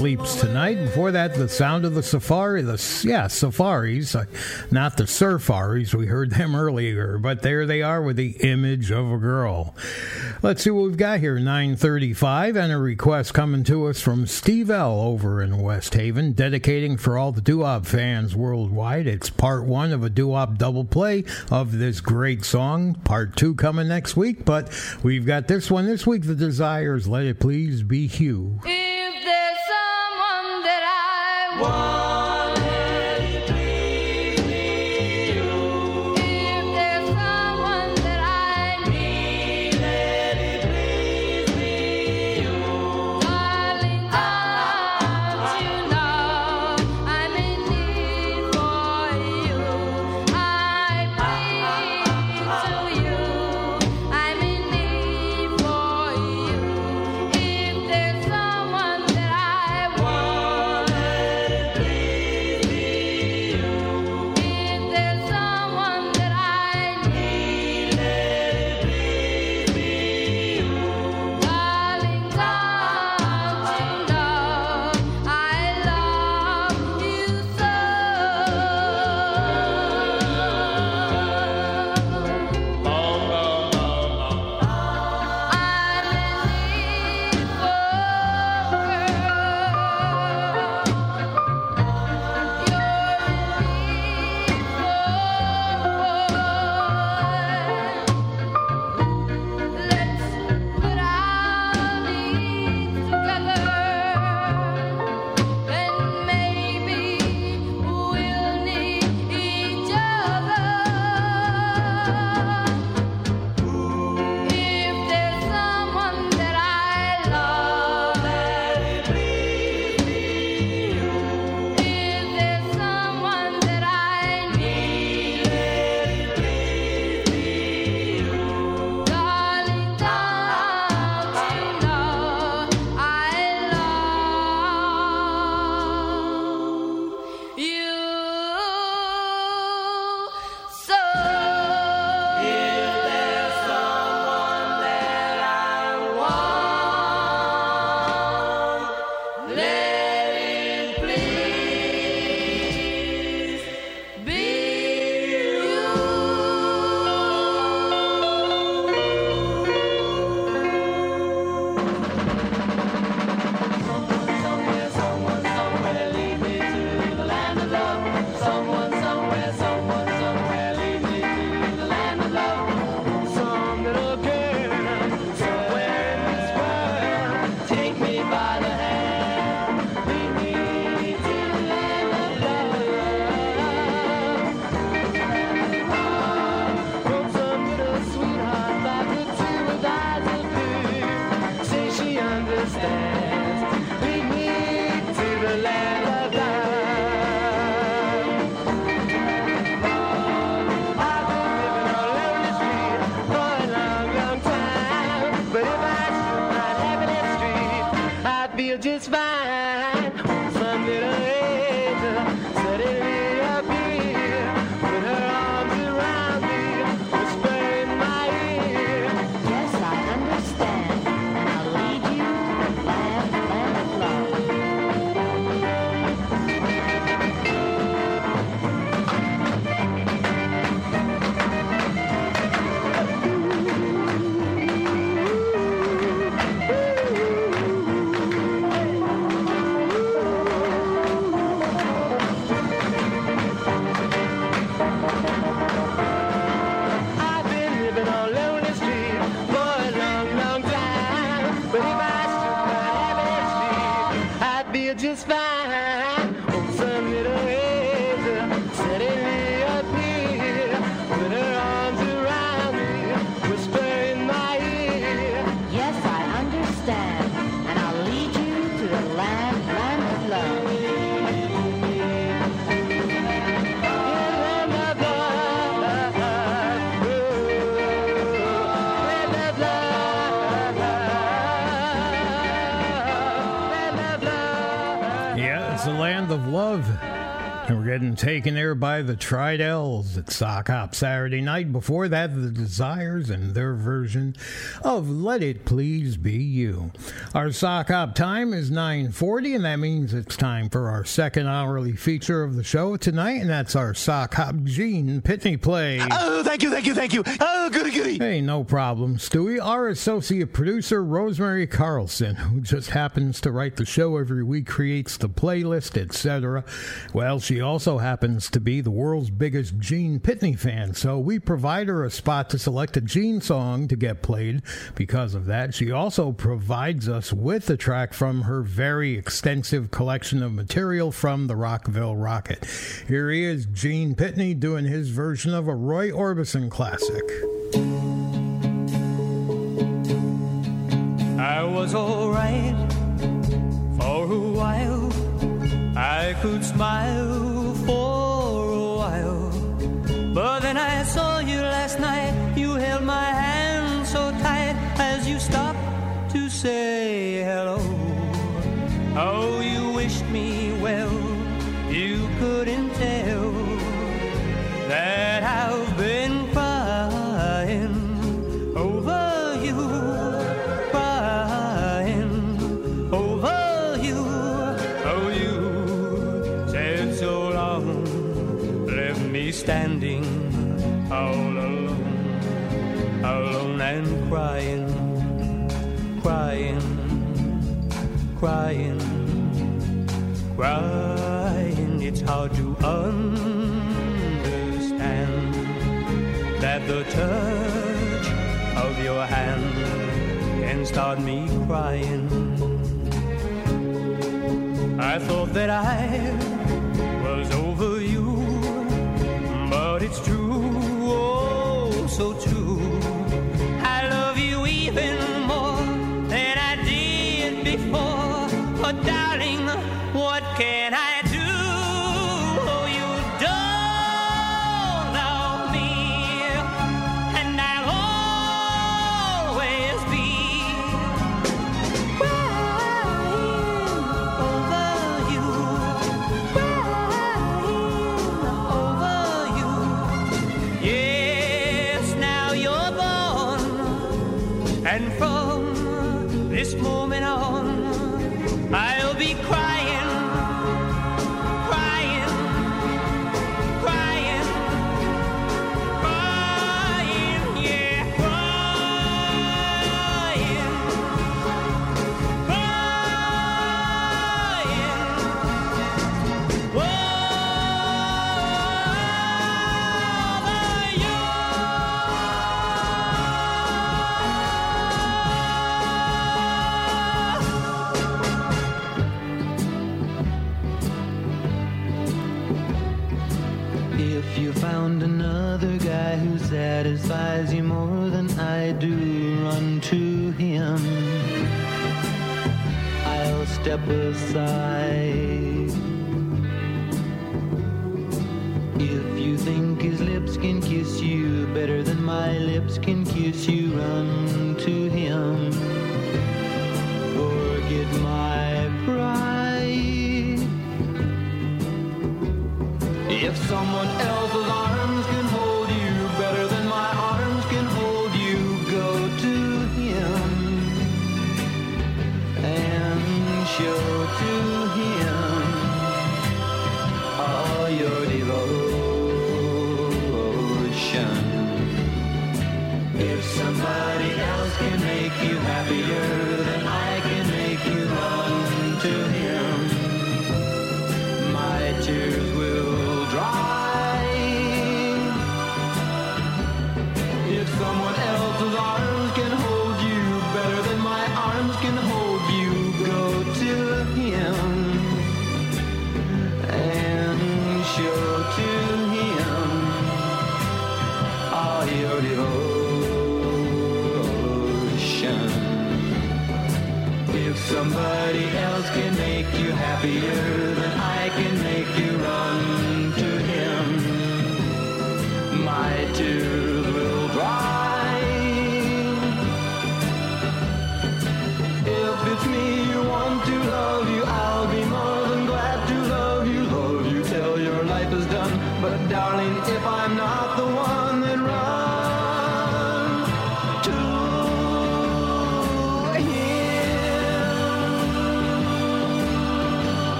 Speaker 13: Sleeps Tonight.
Speaker 1: Before that, the sound of the Safari, the yeah Safaris, uh, not the Surfaris. We heard them earlier, but there they are with the image of a girl. Let's see what we've got here. 9:35, and a request coming to us from Steve L over in West Haven, dedicating for all the doo-wop fans worldwide. It's part one of a doo-wop double play of this great song. Part two coming next week, but we've got this one this week. The Desires, Let It Please Be
Speaker 13: You.
Speaker 1: There by the Tridells at Sock Hop Saturday night. Before that, the Desires and their version of Let It Please Be. Our Sock Hop time is 940, and that means it's time for our second hourly feature of the show tonight, and that's our Sock Hop Gene Pitney play.
Speaker 27: Oh, thank you, thank you, thank you. Oh, goody, goody.
Speaker 1: Hey, no problem, Stewie. Our associate producer, Rosemary Carlson, who just happens to write the show every week, creates the playlist, etc. Well, she also happens to be the world's biggest Gene Pitney fan, so we provide her a spot to select a Gene song to get played. Because of that, she also provides us with a track from her very extensive collection of material from the Rockville Rocket. Here he is, Gene Pitney, doing his version of a Roy Orbison classic.
Speaker 19: I was alright for a while. I could smile say hello. Oh, you wished me well. You couldn't tell that I've been crying over you, crying over you. Oh, you said so long, left me standing all alone, alone and crying, crying, crying, crying. It's hard to understand that the touch of your hand can start me crying. I thought that I was over you, but it's true, oh, so true. Oh, darling, what can I satisfies you more than I do, run to him. I'll step aside. If you think his lips can kiss you better than my lips can kiss you, run to him. Forget my pride. If someone else's arms can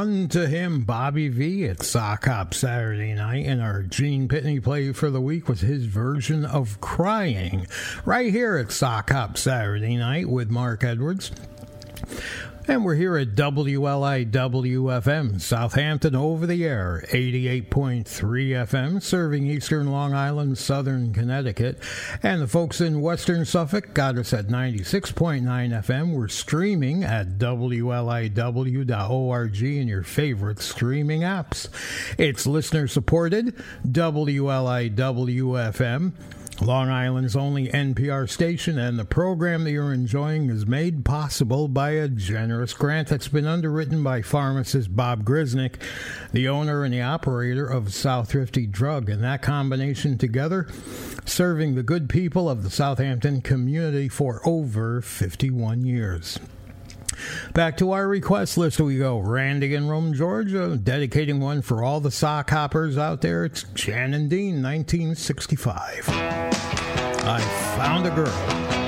Speaker 19: Run to him,
Speaker 1: Bobby Vee at Sock Hop Saturday night. And our Gene Pitney play for the week was his version of Crying. Right here at Sock Hop Saturday night with Mark Edwards. And we're here at WLIWFM, Southampton over the air, 88.3 FM, serving eastern Long Island, southern Connecticut. And the folks in western Suffolk got us at 96.9 FM. We're streaming at WLIW.org in your favorite streaming apps. It's listener supported, WLIWFM. Long Island's only NPR station, and the program that you're enjoying is made possible by a generous grant that's been underwritten by pharmacist Bob Grisnick, the owner and the operator of South Thrifty Drug. And that combination together, serving the good people of the Southampton community for over 51 years. Back to our request list we go. Randy in Rome, Georgia, dedicating one for all the sock hoppers out there. It's and Dean, 1965. I found a girl.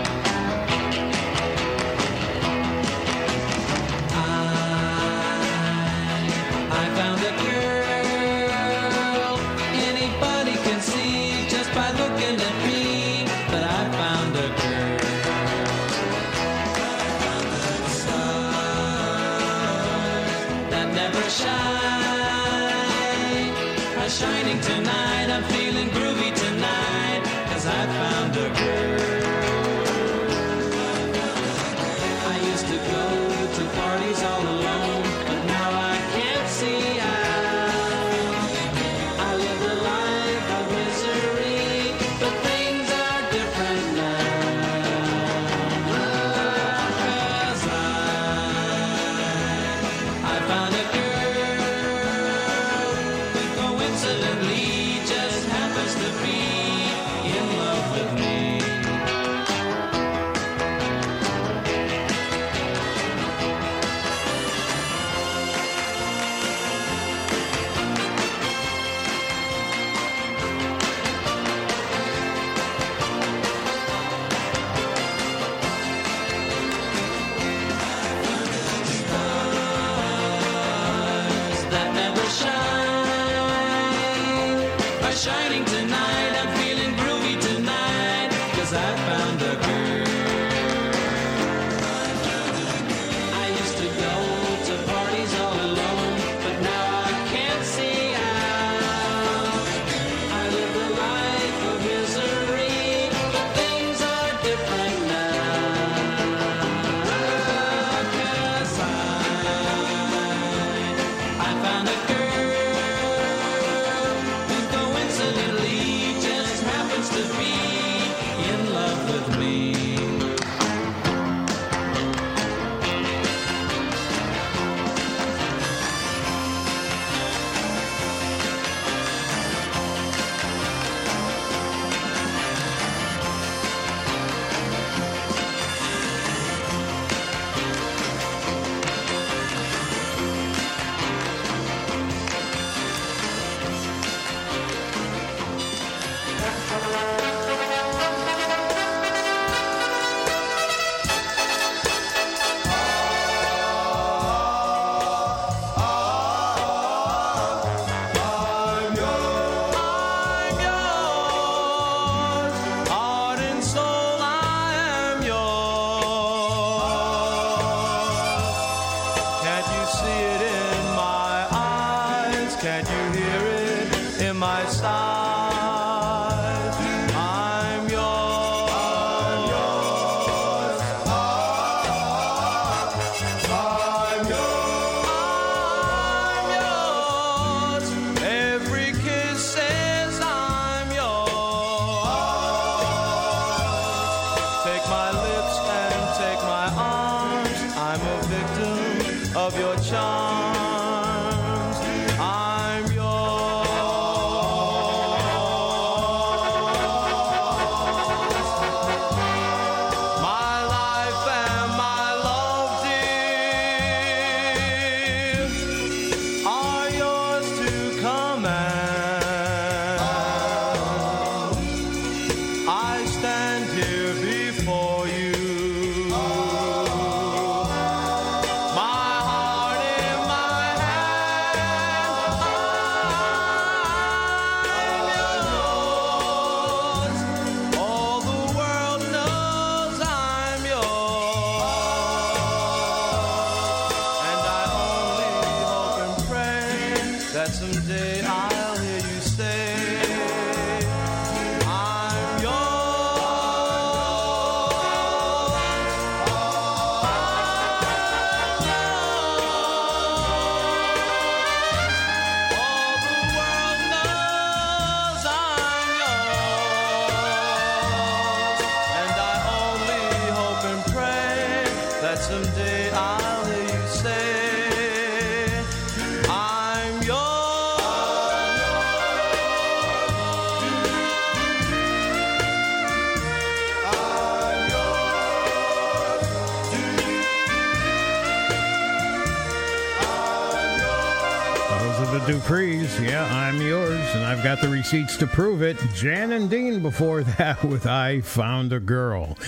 Speaker 5: I've got the receipts to prove it. Jan and Dean before that with I Found a Girl.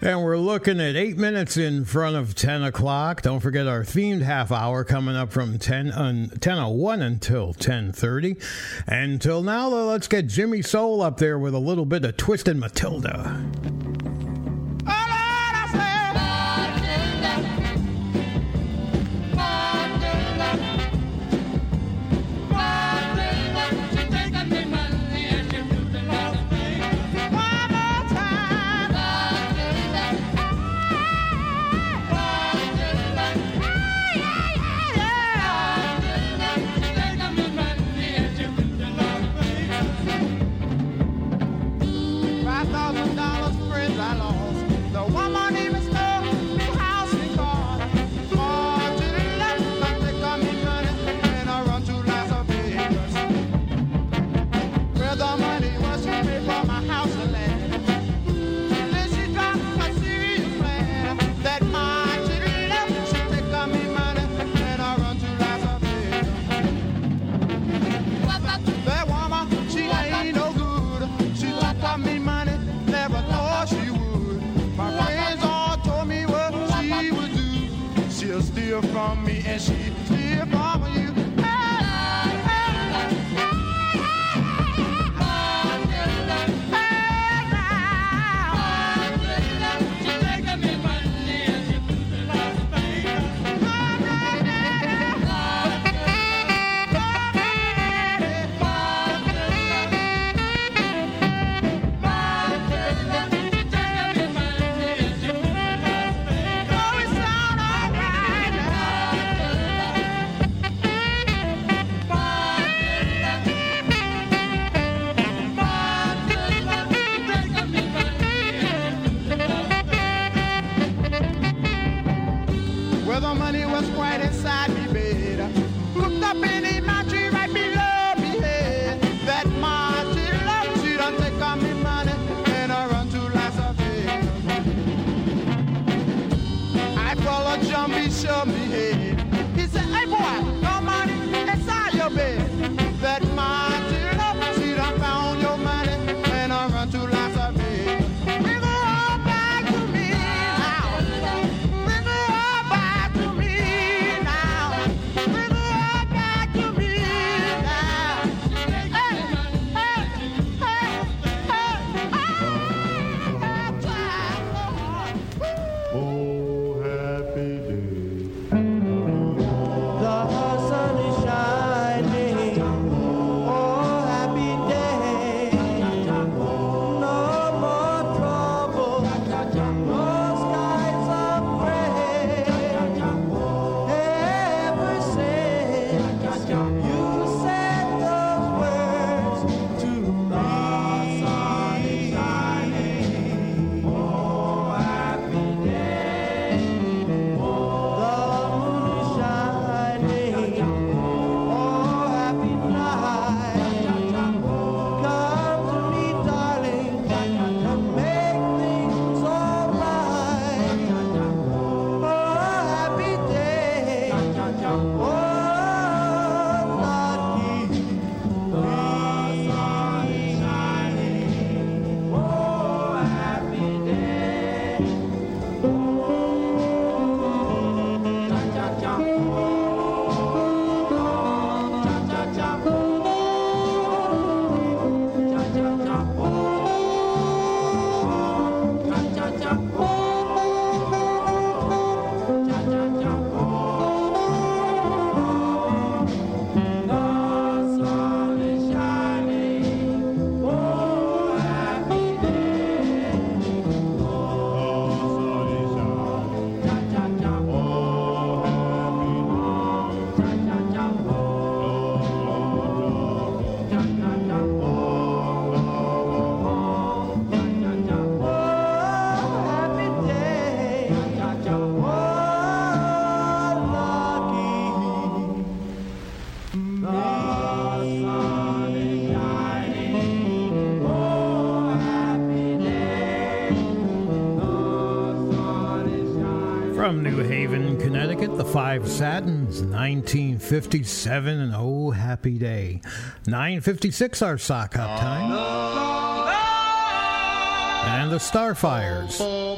Speaker 5: And we're looking at eight minutes in front of 10 o'clock. Don't forget our themed half hour coming up from 10, un, oh one until 10.30. Until now, though, let's get Jimmy Soul up there with a little bit of Twistin' Matilda.
Speaker 28: Five
Speaker 1: Satins, 1957, and Oh Happy Day. 9.56 our sock hop time. And the Starfires.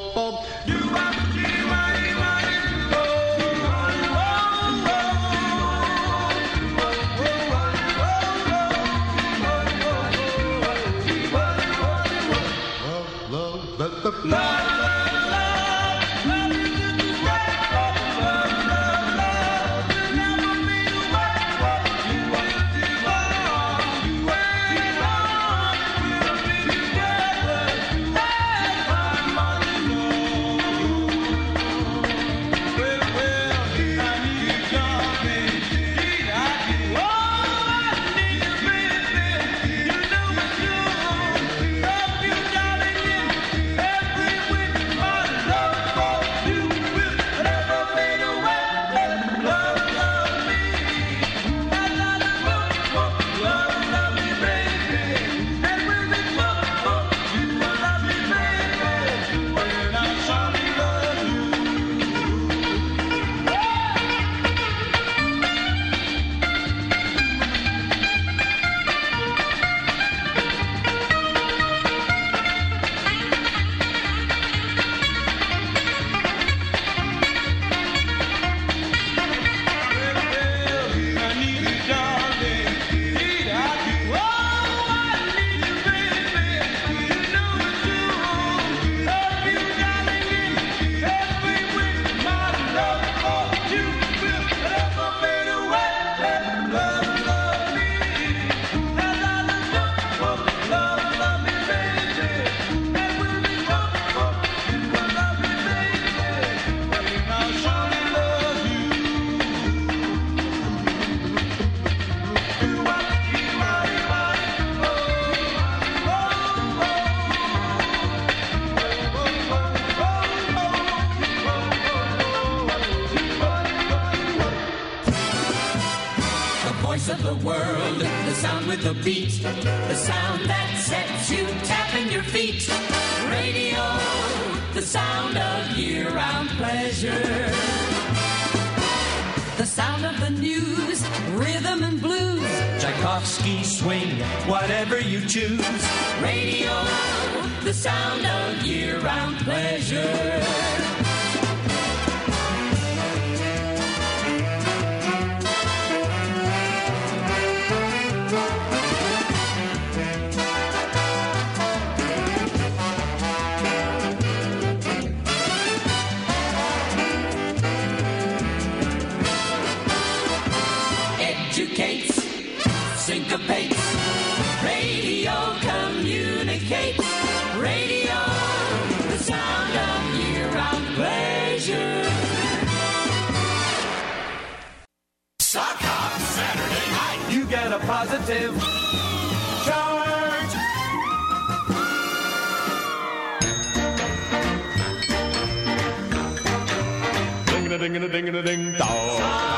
Speaker 4: ding a ding a ding dong.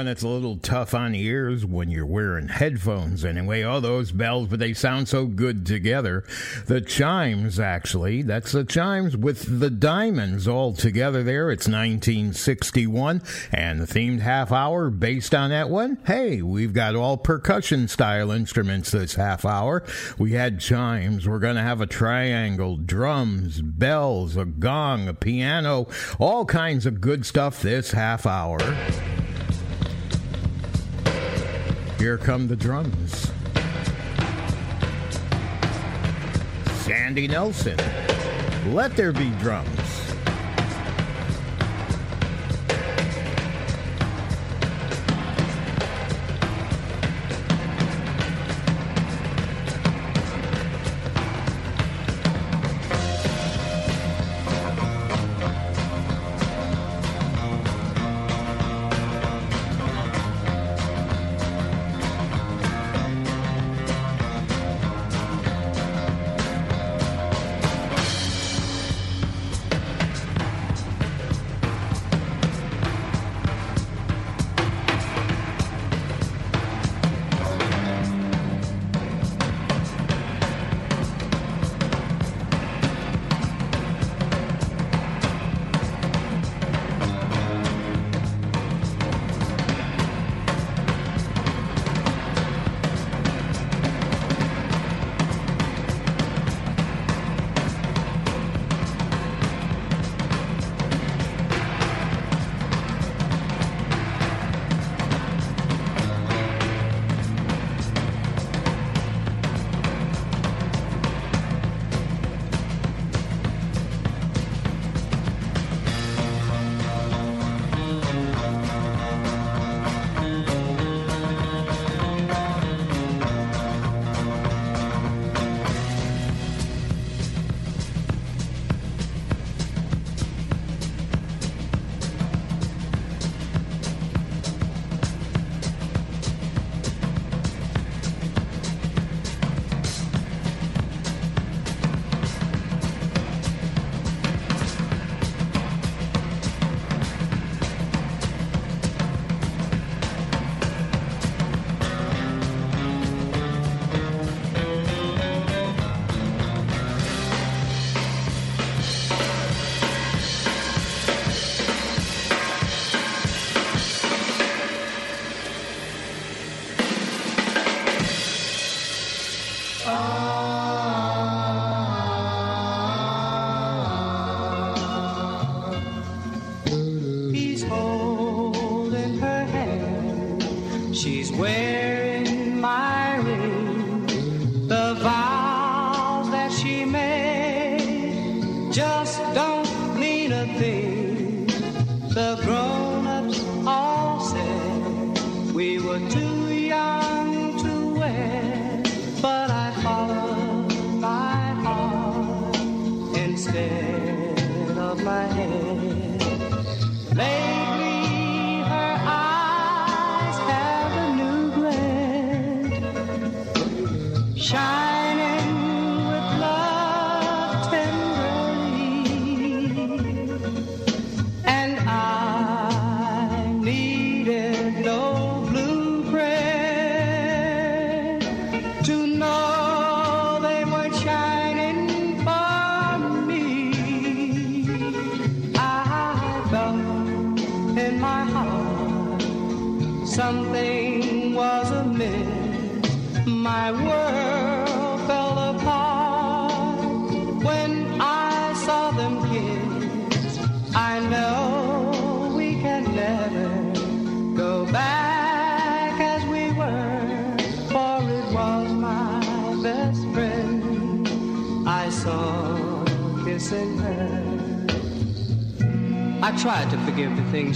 Speaker 19: One that's a little tough on the ears when you're wearing headphones anyway. All those bells, but they sound so good together. The chimes, actually, that's the chimes with the diamonds all together there. It's 1961, and the themed half hour based on that one. Hey, we've got all percussion style instruments this half hour. We had chimes. We're going to have a triangle, drums, bells, a gong, a piano, all kinds of good stuff this half hour. Here come the drums. Sandy Nelson. Let there be drums.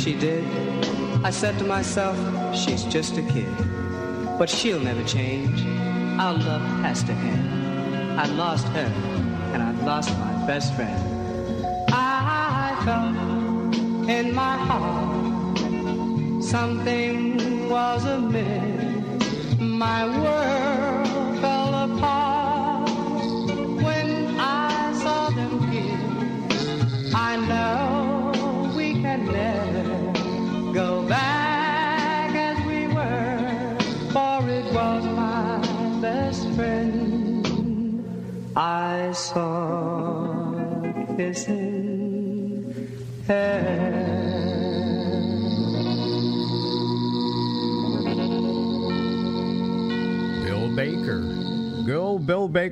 Speaker 29: She did. I said to myself, she's just a kid. But she'll never change. Our love has to end. I lost her, and I've lost my best friend. I felt in my heart something was amiss. My world
Speaker 1: this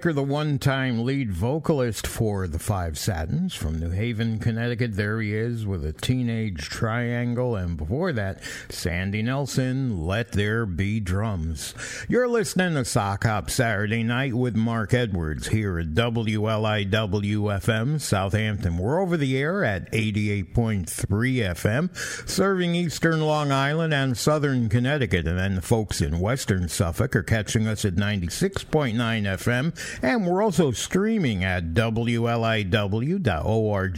Speaker 1: Baker, the one time lead vocalist for the Five Satins from New Haven, Connecticut. There he is with a teenage triangle. And before that, Sandy Nelson, Let There Be Drums. You're listening to Sock Hop Saturday Night with Mark Edwards here at WLIW-FM, Southampton. We're over the air at 88.3 FM, serving eastern Long Island and southern Connecticut. And then the folks in western Suffolk are catching us at 96.9 FM. And we're also streaming at WLIW.org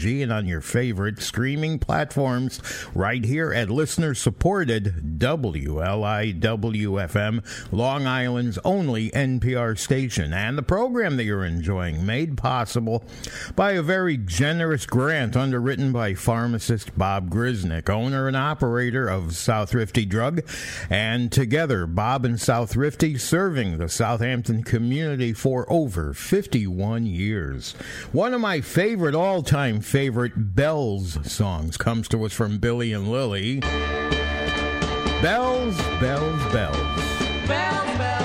Speaker 1: and on your favorite streaming platforms right here at listener supported WLIW-FM, Long Island's only NPR station. And the program that you're enjoying made possible by a very generous grant underwritten by pharmacist Bob Grisnick, owner and operator of Southrifty Drug. And together, Bob and Southrifty serving the Southampton community for over 51 years. One of my favorite, all time favorite Bells songs comes to us from Billy and Lillie. Bells, bells. Bells,
Speaker 13: bells, bells,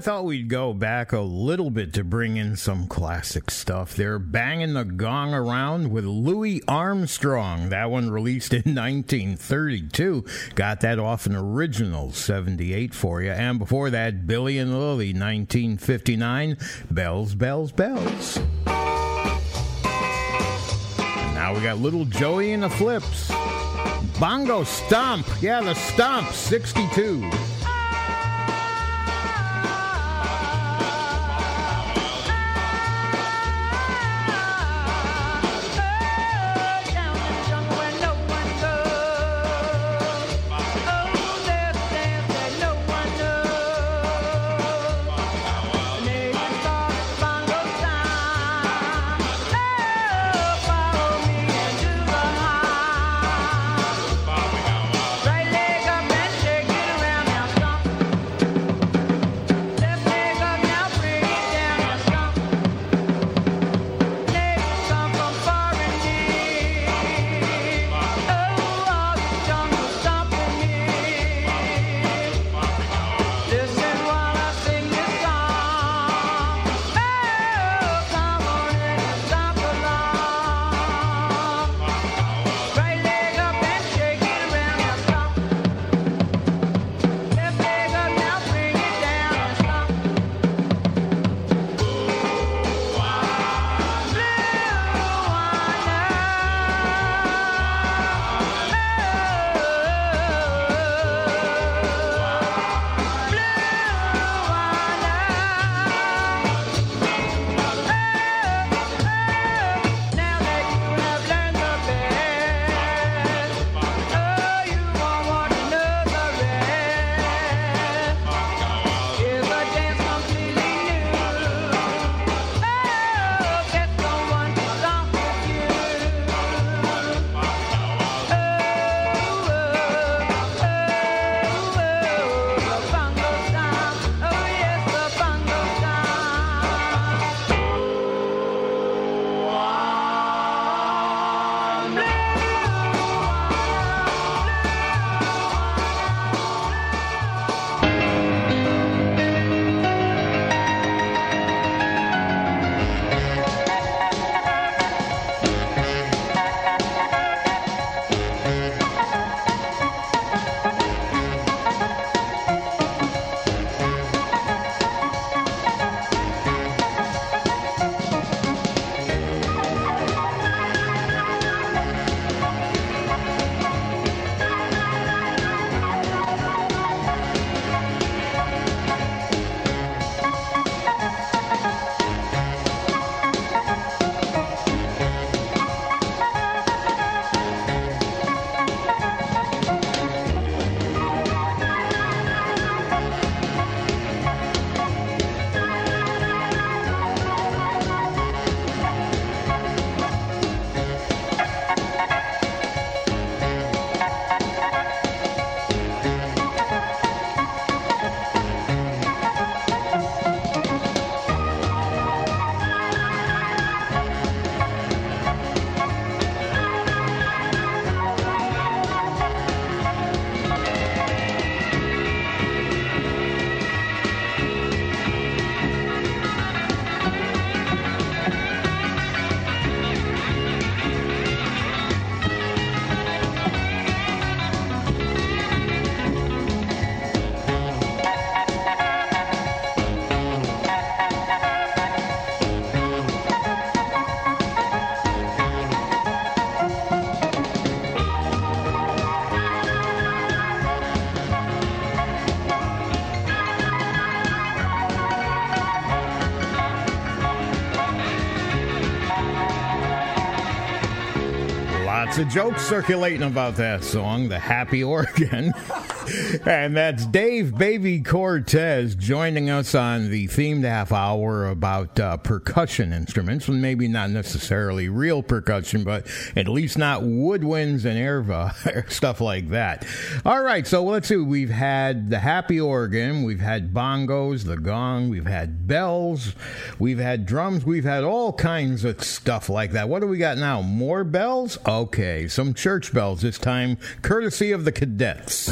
Speaker 1: thought we'd go back a little bit to bring in some classic stuff. They're banging the gong around with Louis Armstrong. That one released in 1932. Got that off an original 78 for you. And before that, Billy and Lillie, 1959. Bells, bells, bells. And now we got little Joey and the Flips. Bongo Stomp. Yeah, the Stomp, 62. A joke circulating about that song, The Happy Organ. and that's Dave Baby Cortez joining us on the themed half hour about uh, percussion instruments. And maybe not necessarily real percussion, but at least not woodwinds and air stuff like that. All right, so let's see. We've had the happy organ, we've had bongos, the gong, we've had bells, we've had drums, we've had all kinds of stuff like that. What do we got now? More bells? Okay, some church bells this time, courtesy of the cadets.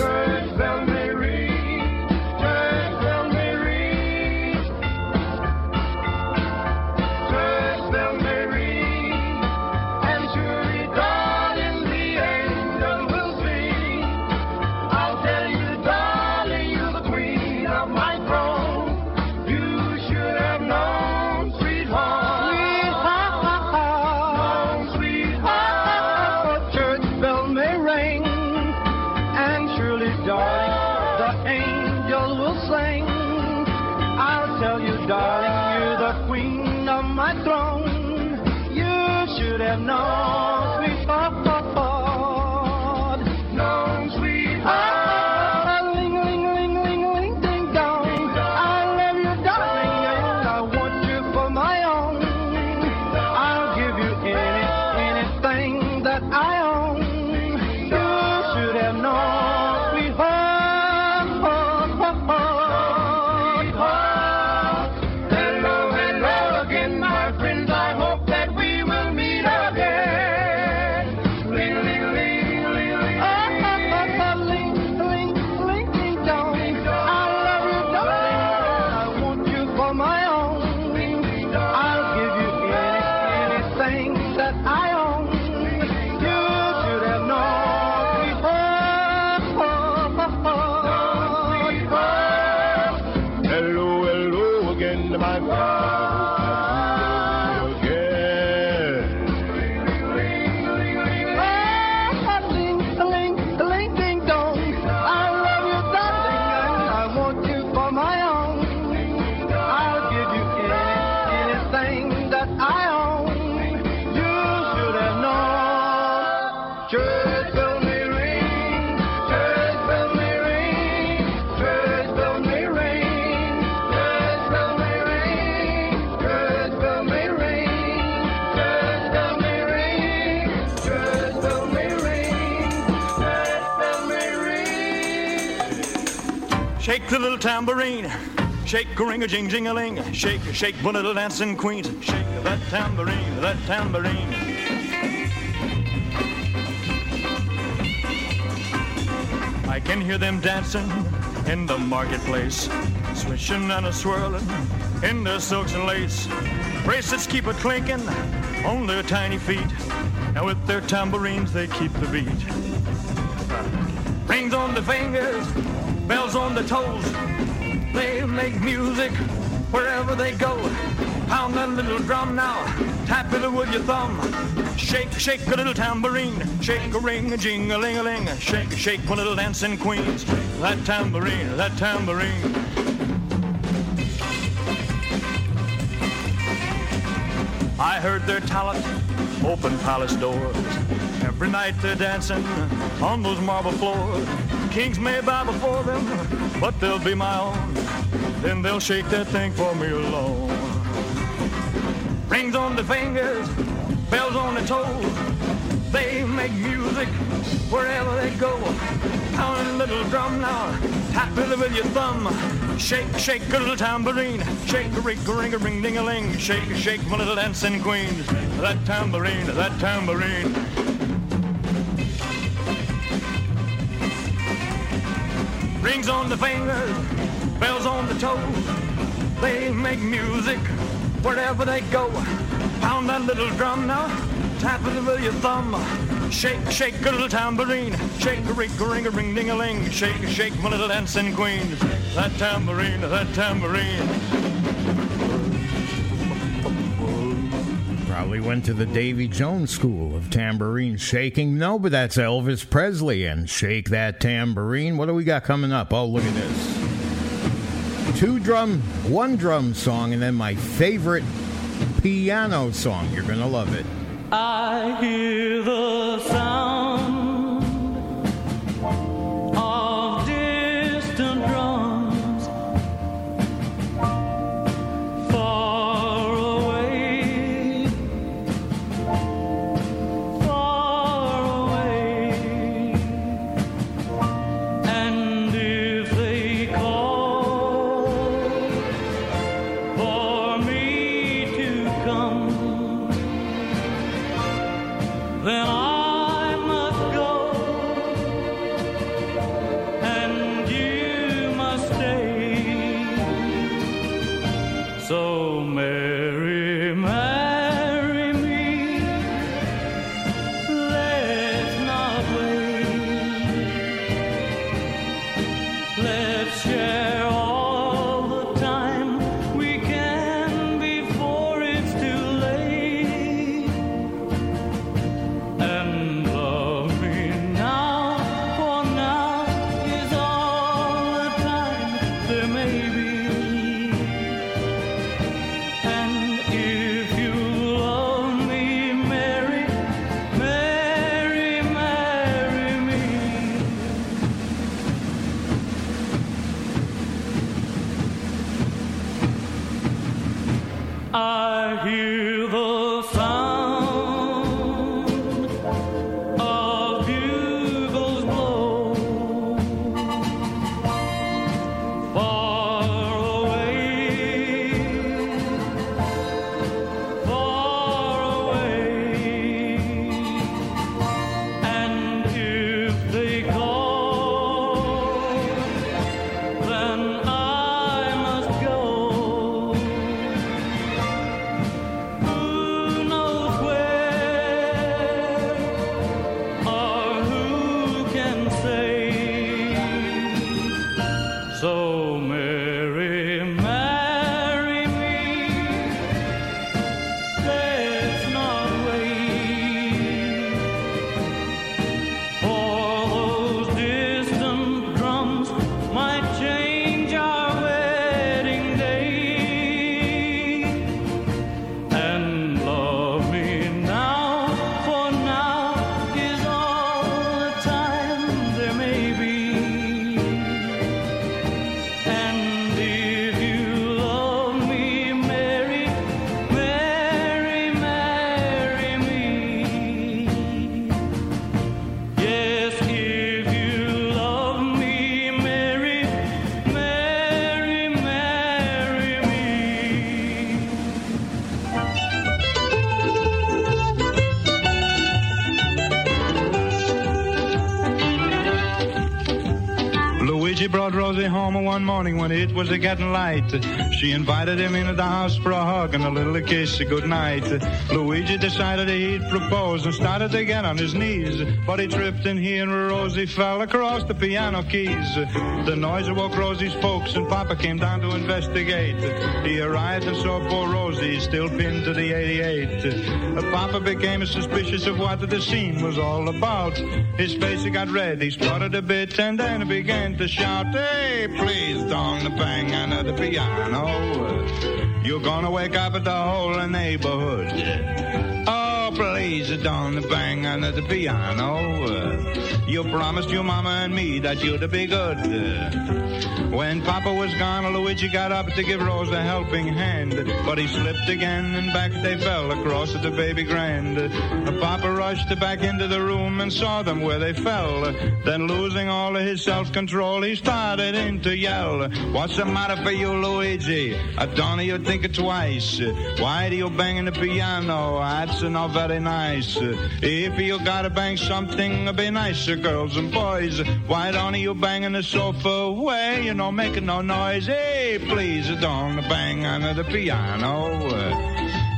Speaker 30: Shake the little tambourine. Shake a ring a jing jing a ling. Shake, shake one little dancing queen. Shake that tambourine, that tambourine. I can hear them dancing in the marketplace, swishing and a swirling in their silks and lace. Bracelets keep a clinking on their tiny feet, and with their tambourines they keep the beat. Rings on the fingers, bells on the toes. They make music wherever they go. Pound that little drum now, tap it with your thumb. Shake, shake a little tambourine, shake a ring, a jing, a ling, a ling. Shake, shake one little dancing queens. That tambourine, that tambourine. I heard their talent open palace doors. Every night they're dancing on those marble floors. Kings may bow before them, but they'll be my own. Then they'll shake that thing for me alone. Rings on the fingers, bells on the toes. They make music wherever they go. Pound little drum now, tap it with your thumb. Shake, shake a little tambourine. Shake a ring, ring, a ring, ding a ling. Shake, shake my little dancing queen. That tambourine, that tambourine. Rings on the fingers, bells on the toes. They make music wherever they go. Pound that little drum now, tap it with your thumb. Shake, shake a little tambourine. Shake a ring, a ring, a ring, ding a ling. Shake, shake my little dancing queen. That tambourine, that tambourine.
Speaker 1: Probably went to the Davy Jones School of Tambourine Shaking. No, but that's Elvis Presley and Shake That Tambourine. What do we got coming up? Oh, look at this. Two drum, one drum song, and then my favorite piano song. You're going to love it.
Speaker 19: I hear the sound of
Speaker 31: was getting light. She invited him into the house for a hug and a little kiss, good night. Luigi decided he'd propose and started to get on his knees. But he tripped and he and Rosie fell across the piano keys. The noise awoke Rosie's folks and Papa came down to investigate. He arrived and saw poor Rosie still pinned to the 88. Papa became suspicious of what the scene was all about. His face he got red, he sputtered a bit and then he began to shout, Hey, please don't bang on the piano. You're gonna wake up at the whole neighborhood. Oh, please don't bang on the piano. You promised your mama and me that you'd be good. When Papa was gone, Luigi got up to give Rose a helping hand, but he slipped again and back they fell across the baby grand. Papa rushed back into the room and saw them where they fell. Then losing all of his self-control, he started in to yell. What's the matter for you, Luigi? Don't you think it twice. Why do you bang the piano? That's not very nice. If you gotta bang something, be nicer, girls and boys. Why don't you bang on the sofa away? You know, making no noise. Hey, please don't bang on the piano.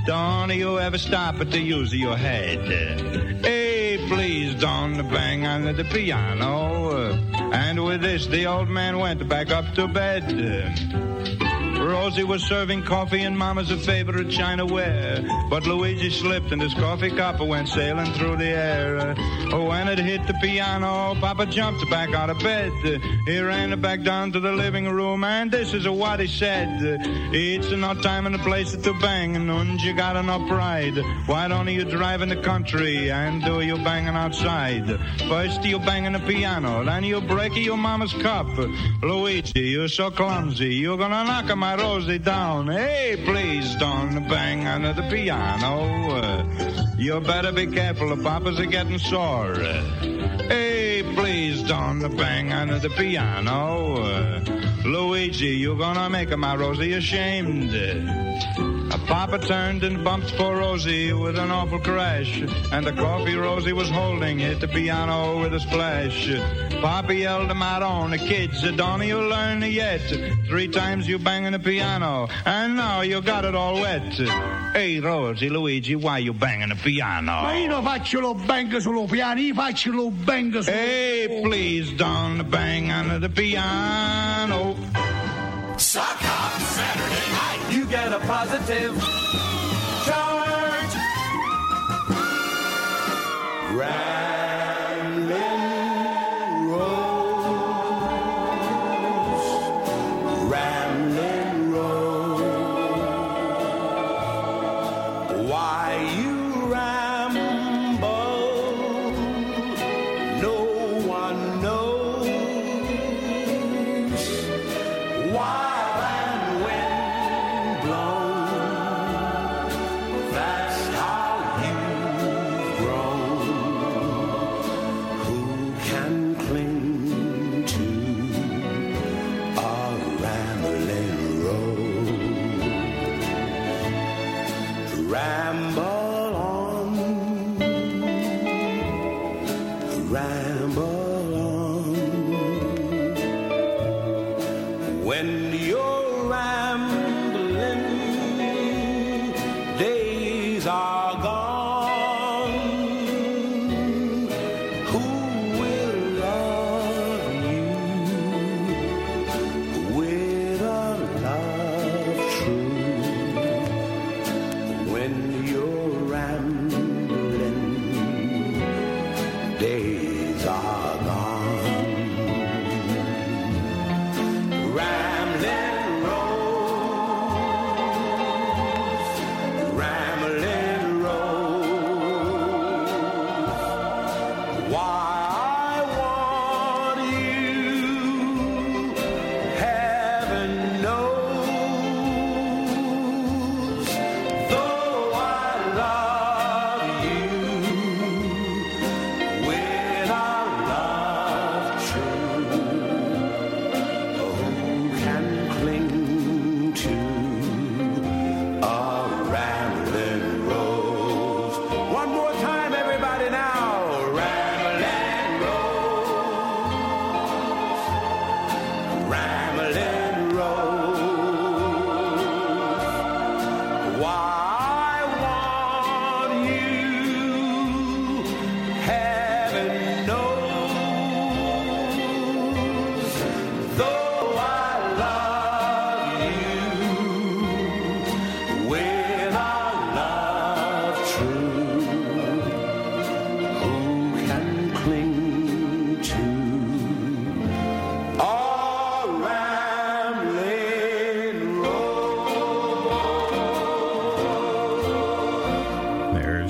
Speaker 31: Don't you ever stop to use of your head. Hey, please don't bang on the piano. And with this, the old man went back up to bed. Rosie was serving coffee in Mama's favorite china ware. But Luigi slipped and his coffee cup went sailing through the air. Uh, oh, when it hit the piano. Papa jumped back out of bed. He ran back down to the living room, and this is what he said. It's not time and a place to bang, and you got enough pride. Why don't you drive in the country and do you banging outside? First you banging the piano, then you break your mama's cup. Luigi, you're so clumsy, you're gonna knock my Rosie down. Hey, please don't bang under the piano. Uh, You better be careful, the papas are getting sore. Hey, please don't bang under the piano. Uh, Luigi, you're gonna make my Rosie ashamed. A papa turned and bumped poor Rosie with an awful crash, and the coffee Rosie was holding hit the piano with a splash. Papa yelled him out on the kids, don't you learn yet? Three times you banging the piano, and now you got it all wet. Hey Rosie, Luigi, why you banging the piano?
Speaker 27: Ma io non faccio lo bang sullo piano, io faccio lo bang sullo...
Speaker 31: Hey, please don't bang under the piano.
Speaker 32: Sock Hop Saturday night. Get a positive charge.
Speaker 20: Ramblin'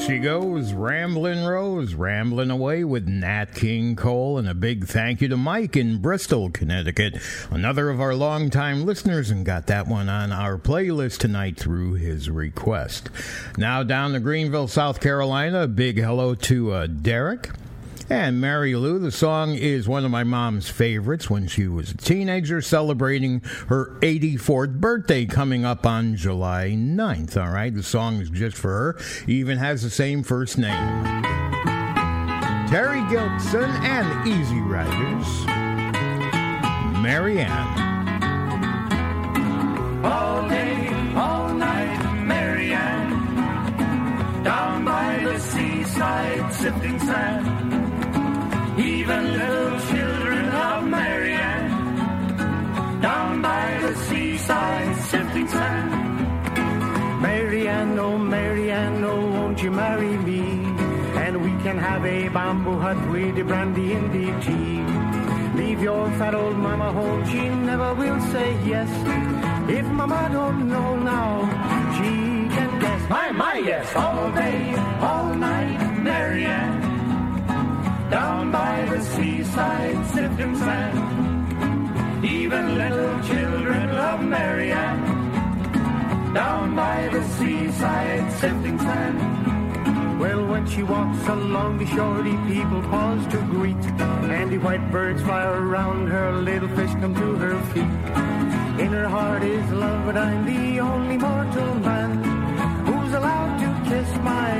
Speaker 1: she goes, Ramblin' Rose, rambling away with Nat King Cole, and a big thank you to Mike in Bristol, Connecticut, another of our longtime listeners, and got that one on our playlist tonight through his request. Now down to Greenville, South Carolina, big hello to uh, Derek. And Mary Lou, the song is one of my mom's favorites when she was a teenager, celebrating her 84th birthday coming up on July 9th. All right, the song is just for her, even has the same first name. Terry Gilkyson and Easy Riders. Mary Ann.
Speaker 33: Oh, have
Speaker 5: bamboo hut with the brandy and the tea. Leave your fat old mama home, she never will say yes. If mama don't know now, she can guess. My, my, yes, all day, all night, Marianne. Down by the seaside, sifting sand. Even little children love Marianne. Down by the seaside, sifting sand. Well, when she walks along the shore, the people pause to greet. And the white birds fly around her, little fish come to her feet. In her heart is love, but I'm the only mortal man who's allowed to kiss my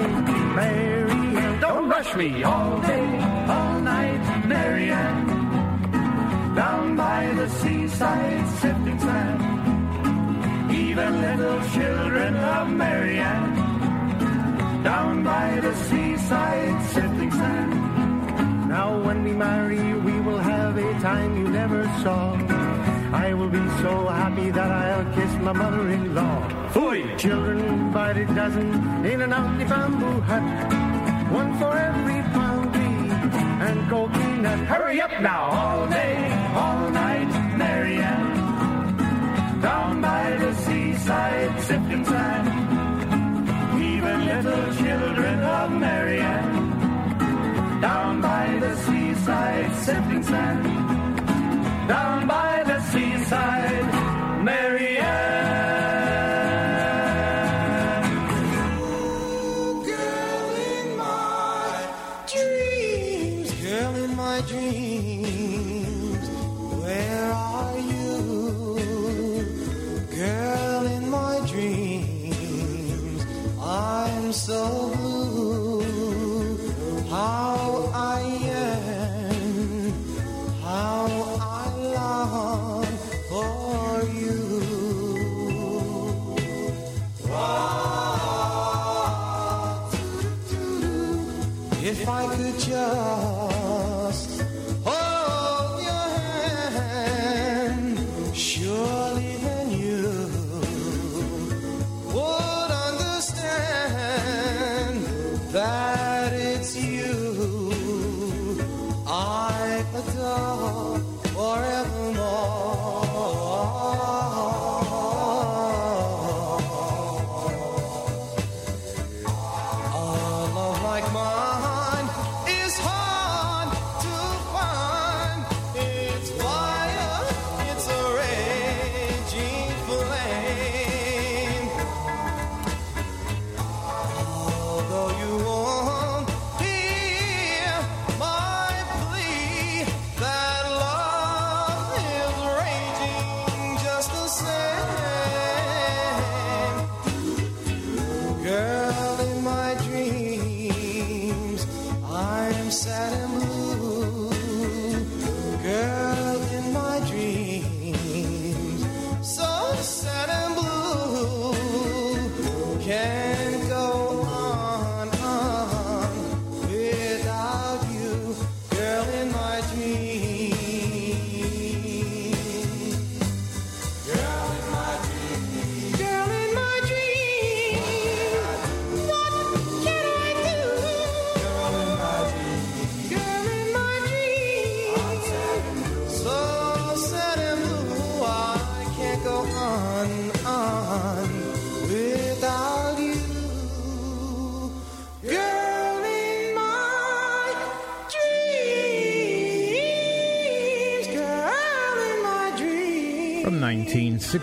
Speaker 5: Mary Ann. Don't rush me all day, all night, Mary Ann. Down by the seaside, sifting sand. Even little children love Mary Ann down by the seaside, sifting sand. Now, when we marry, we will have a time you never saw. I will be so happy that I'll kiss my mother-in-law. Fooey! Children by the dozen in and out the bamboo hut. One for every pound tree and coconut. Hurry up now, all day, all night, Marianne. Down by the seaside, sifting sand. Even little children love Marianne. Down by the seaside, sifting sand. Down by the seaside,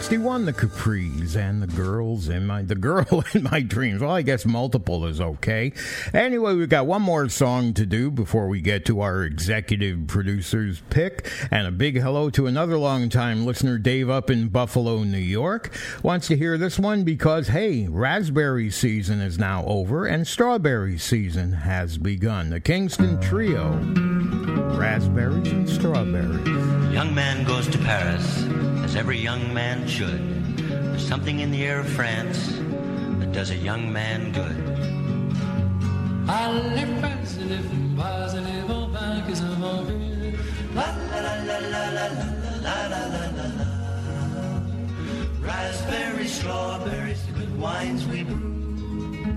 Speaker 1: 1961, the Capris and the girls in my the girl in my dreams. Well, I guess multiple is okay. Anyway, we've got one more song to do before we get to our executive producer's pick. And a big hello to another longtime listener, Dave, up in Buffalo, New York. Wants to hear this one because hey, raspberry season is now over and strawberry season has begun. The Kingston Trio, raspberries and strawberries.
Speaker 33: Young man goes to Paris, as every young man should. There's something in the air of France that does a young man good. Raspberries, strawberries, the good wines we brew.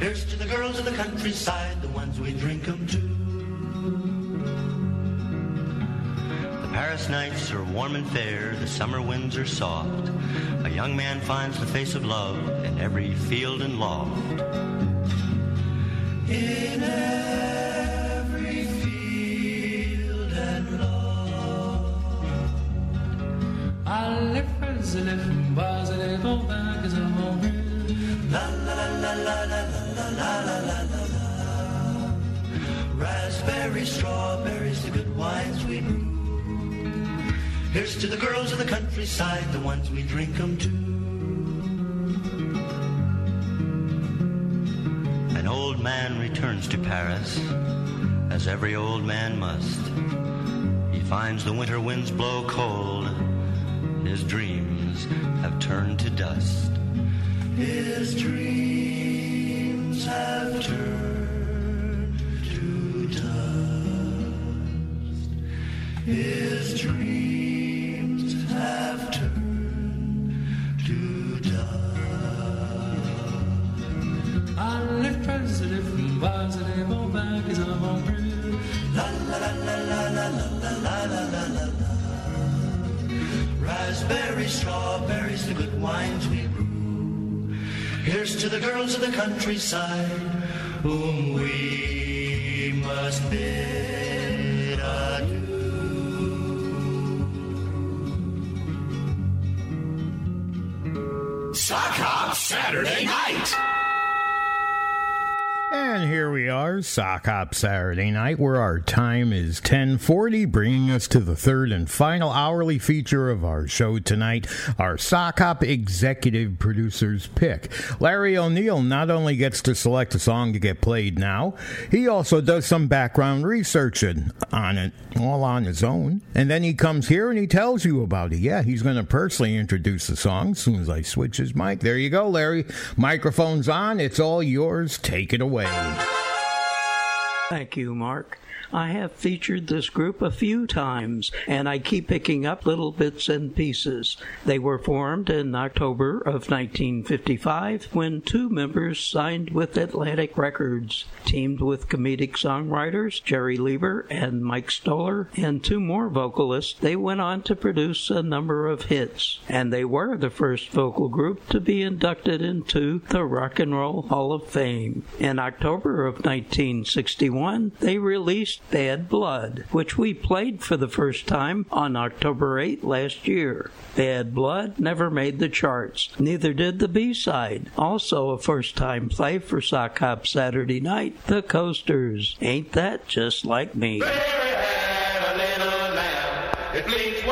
Speaker 33: Here's to the girls of the countryside, the ones we drink 'em to. Paris nights are warm and fair, the summer winds are soft. A young man finds the face of love in every field and loft. In every field and loft.
Speaker 13: Alle fraises from bars and they go back as.
Speaker 33: La la la la la la la la la la la. Raspberries, strawberries, the good wines we brew. Here's to the girls of the countryside, the ones we drink 'em to. An old man returns to Paris, as every old man must. He finds the winter winds blow cold, his dreams have turned to dust. His dreams have turned to dust. His dreams Raspberries, strawberries, the good wines we brew. Here's to the girls of the countryside, whom we must bid
Speaker 27: Sock Hop Saturday night.
Speaker 1: And here we are, Sock Hop Saturday night, where our time is 1040, bringing us to the third and final hourly feature of our show tonight, our Sock Hop Executive Producer's Pick. Larry O'Neill not only gets to select a song to get played now, he also does some background research on it, all on his own. And then he comes here and he tells you about it. Yeah, he's going to personally introduce the song as soon as I switch his mic. There you go, Larry. Microphone's on. It's all yours. Take it away.
Speaker 34: Thank you, Mark. I have featured this group a few times, and I keep picking up little bits and pieces. They were formed in October of 1955 when two members signed with Atlantic Records, teamed with comedic songwriters Jerry Leiber and Mike Stoller, and two more vocalists. They went on to produce a number of hits, and they were the first vocal group to be inducted into the Rock and Roll Hall of Fame. In October of 1961, they released Bad Blood, which we played for the first time on October 8 last year. Bad Blood never made the charts, neither did the B side. Also, a first time play for Sock Hop Saturday night, The Coasters. Ain't that just like me?
Speaker 3: It bleeds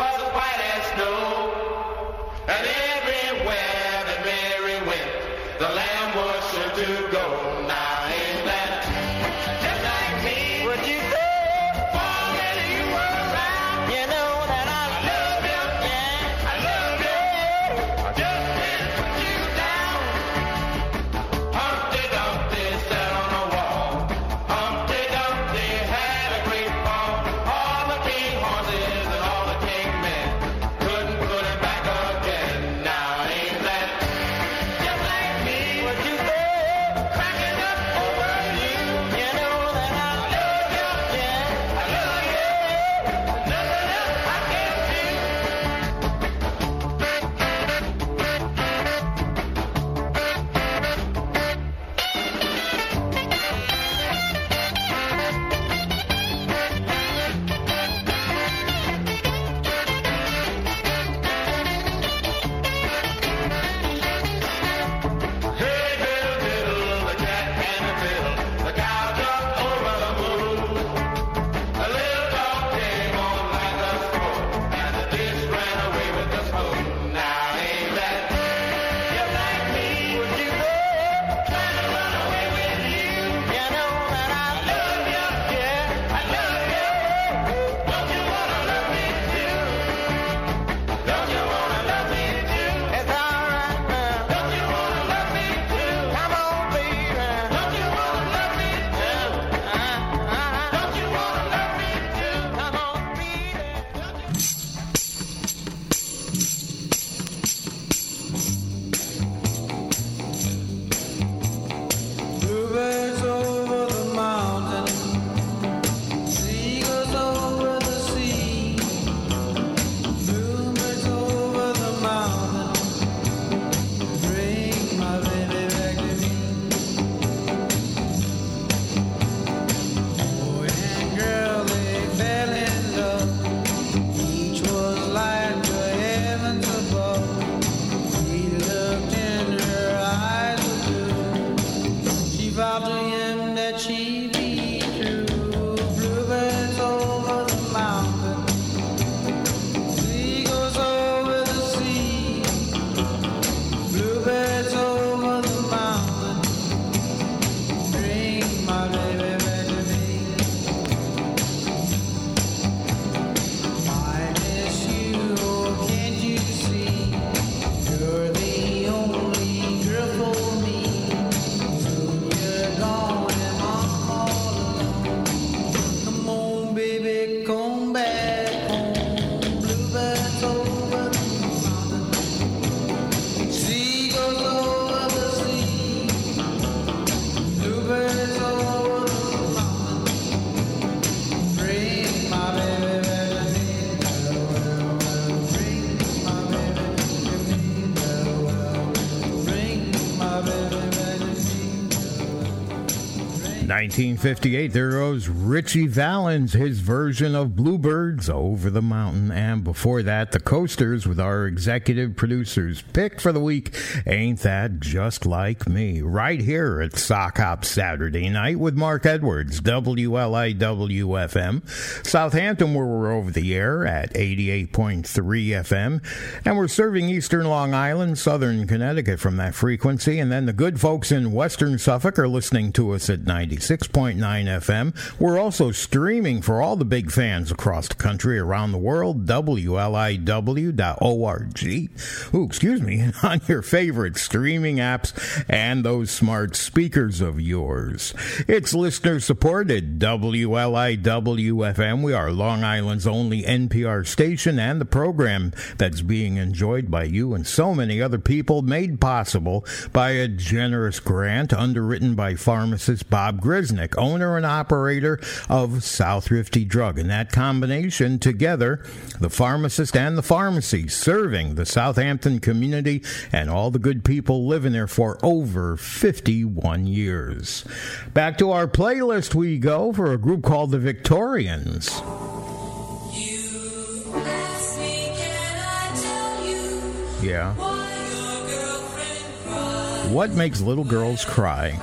Speaker 1: 1958, there goes Ritchie Valens, his version of Bluebirds Over the Mountain. And before that, the Coasters with our executive producer's pick for the week, Ain't That Just Like Me? Right here at Sock Hop Saturday night with Mark Edwards, WLIWFM. Southampton, where we're over the air at 88.3 FM. And we're serving Eastern Long Island, Southern Connecticut from that frequency. And then the good folks in Western Suffolk are listening to us at 96.9 FM. We're also streaming for all the big fans across the country, around the world, WLIW.org. Ooh, excuse me, on your favorite streaming apps and those smart speakers of yours. It's listener supported WLIW-FM. We are Long Island's only NPR station and the program that's being enjoyed by you and so many other people made possible by a generous grant underwritten by pharmacist Bob Grisnick, owner and operator of Southrifty Drug. And that combination together, the pharmacist and the pharmacy, serving the Southampton community and all the good people living there for over 51 years. Back to our playlist we go for a group called the Victorians. Yeah. What makes little girls cry?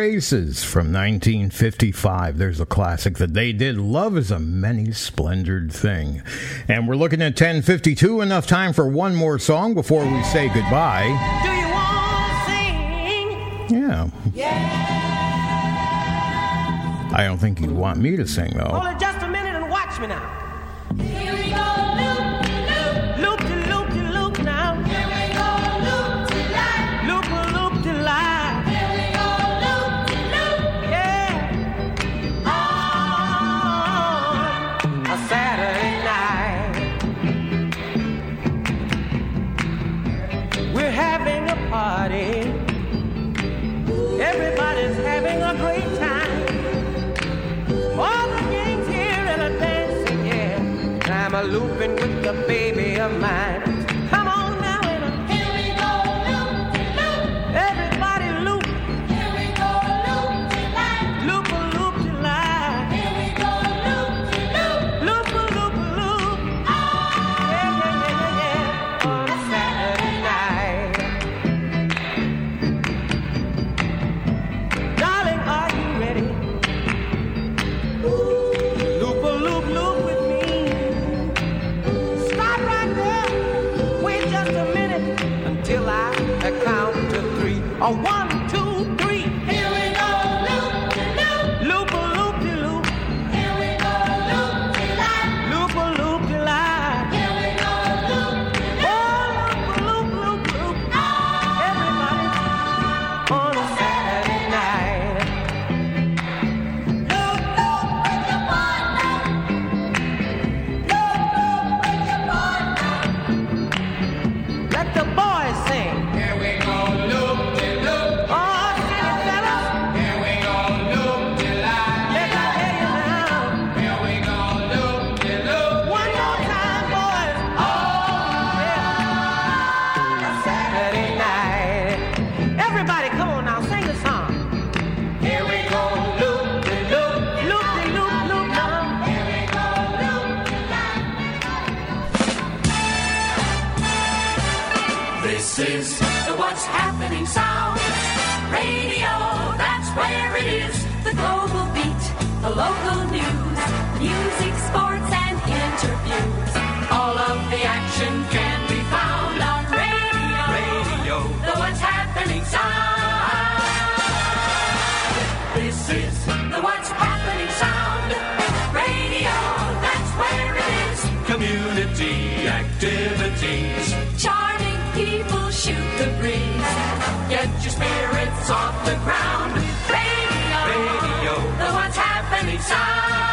Speaker 1: Aces from 1955. There's a classic that they did. Love is a many splendored thing. And we're looking at 1052. Enough time for one more song before we say goodbye.
Speaker 3: Do you want to sing?
Speaker 1: Yeah. yeah. I don't think you want me to sing, though.
Speaker 3: of mine.
Speaker 35: happening sound. Radio, that's where it is. The global beat, the local news, music, sports, and interviews. All of the action Off the ground. Radio,
Speaker 36: radio,
Speaker 35: know what's happening. Sound.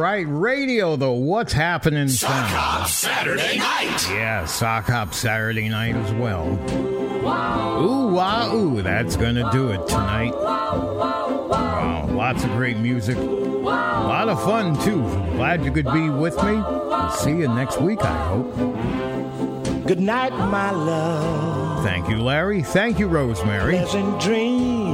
Speaker 1: Right. Radio, though. What's happening?
Speaker 37: Sock
Speaker 1: sound?
Speaker 37: Hop Saturday night.
Speaker 1: Yeah, Sock Hop Saturday night as well. Ooh, wah, ooh. That's going to do it tonight. Wow, lots of great music. A lot of fun, too. Glad you could be with me. I'll see you next week, I hope.
Speaker 20: Good night, my love.
Speaker 1: Thank you, Larry. Thank you, Rosemary.
Speaker 20: Pleasant dreams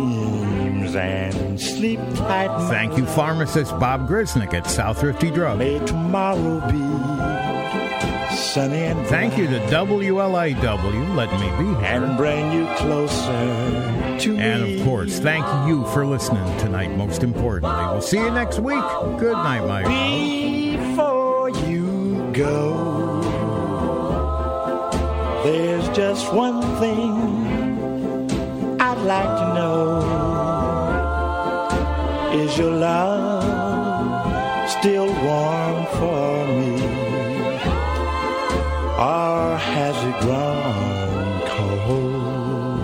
Speaker 20: and sleep tight.
Speaker 1: Thank you, pharmacist Bob Grisnick at Southrifty Drug.
Speaker 20: May tomorrow be sunny and
Speaker 1: Thank you to WLIW, Let Me Be Here.
Speaker 20: and bring you closer to
Speaker 1: And of course, thank you for listening tonight, most importantly. We'll see you next week. Good night, my.
Speaker 20: Before you go, there's just one thing I'd like to know. Is your love still warm for me? Or has it grown cold?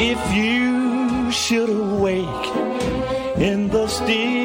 Speaker 20: If you should awake in the still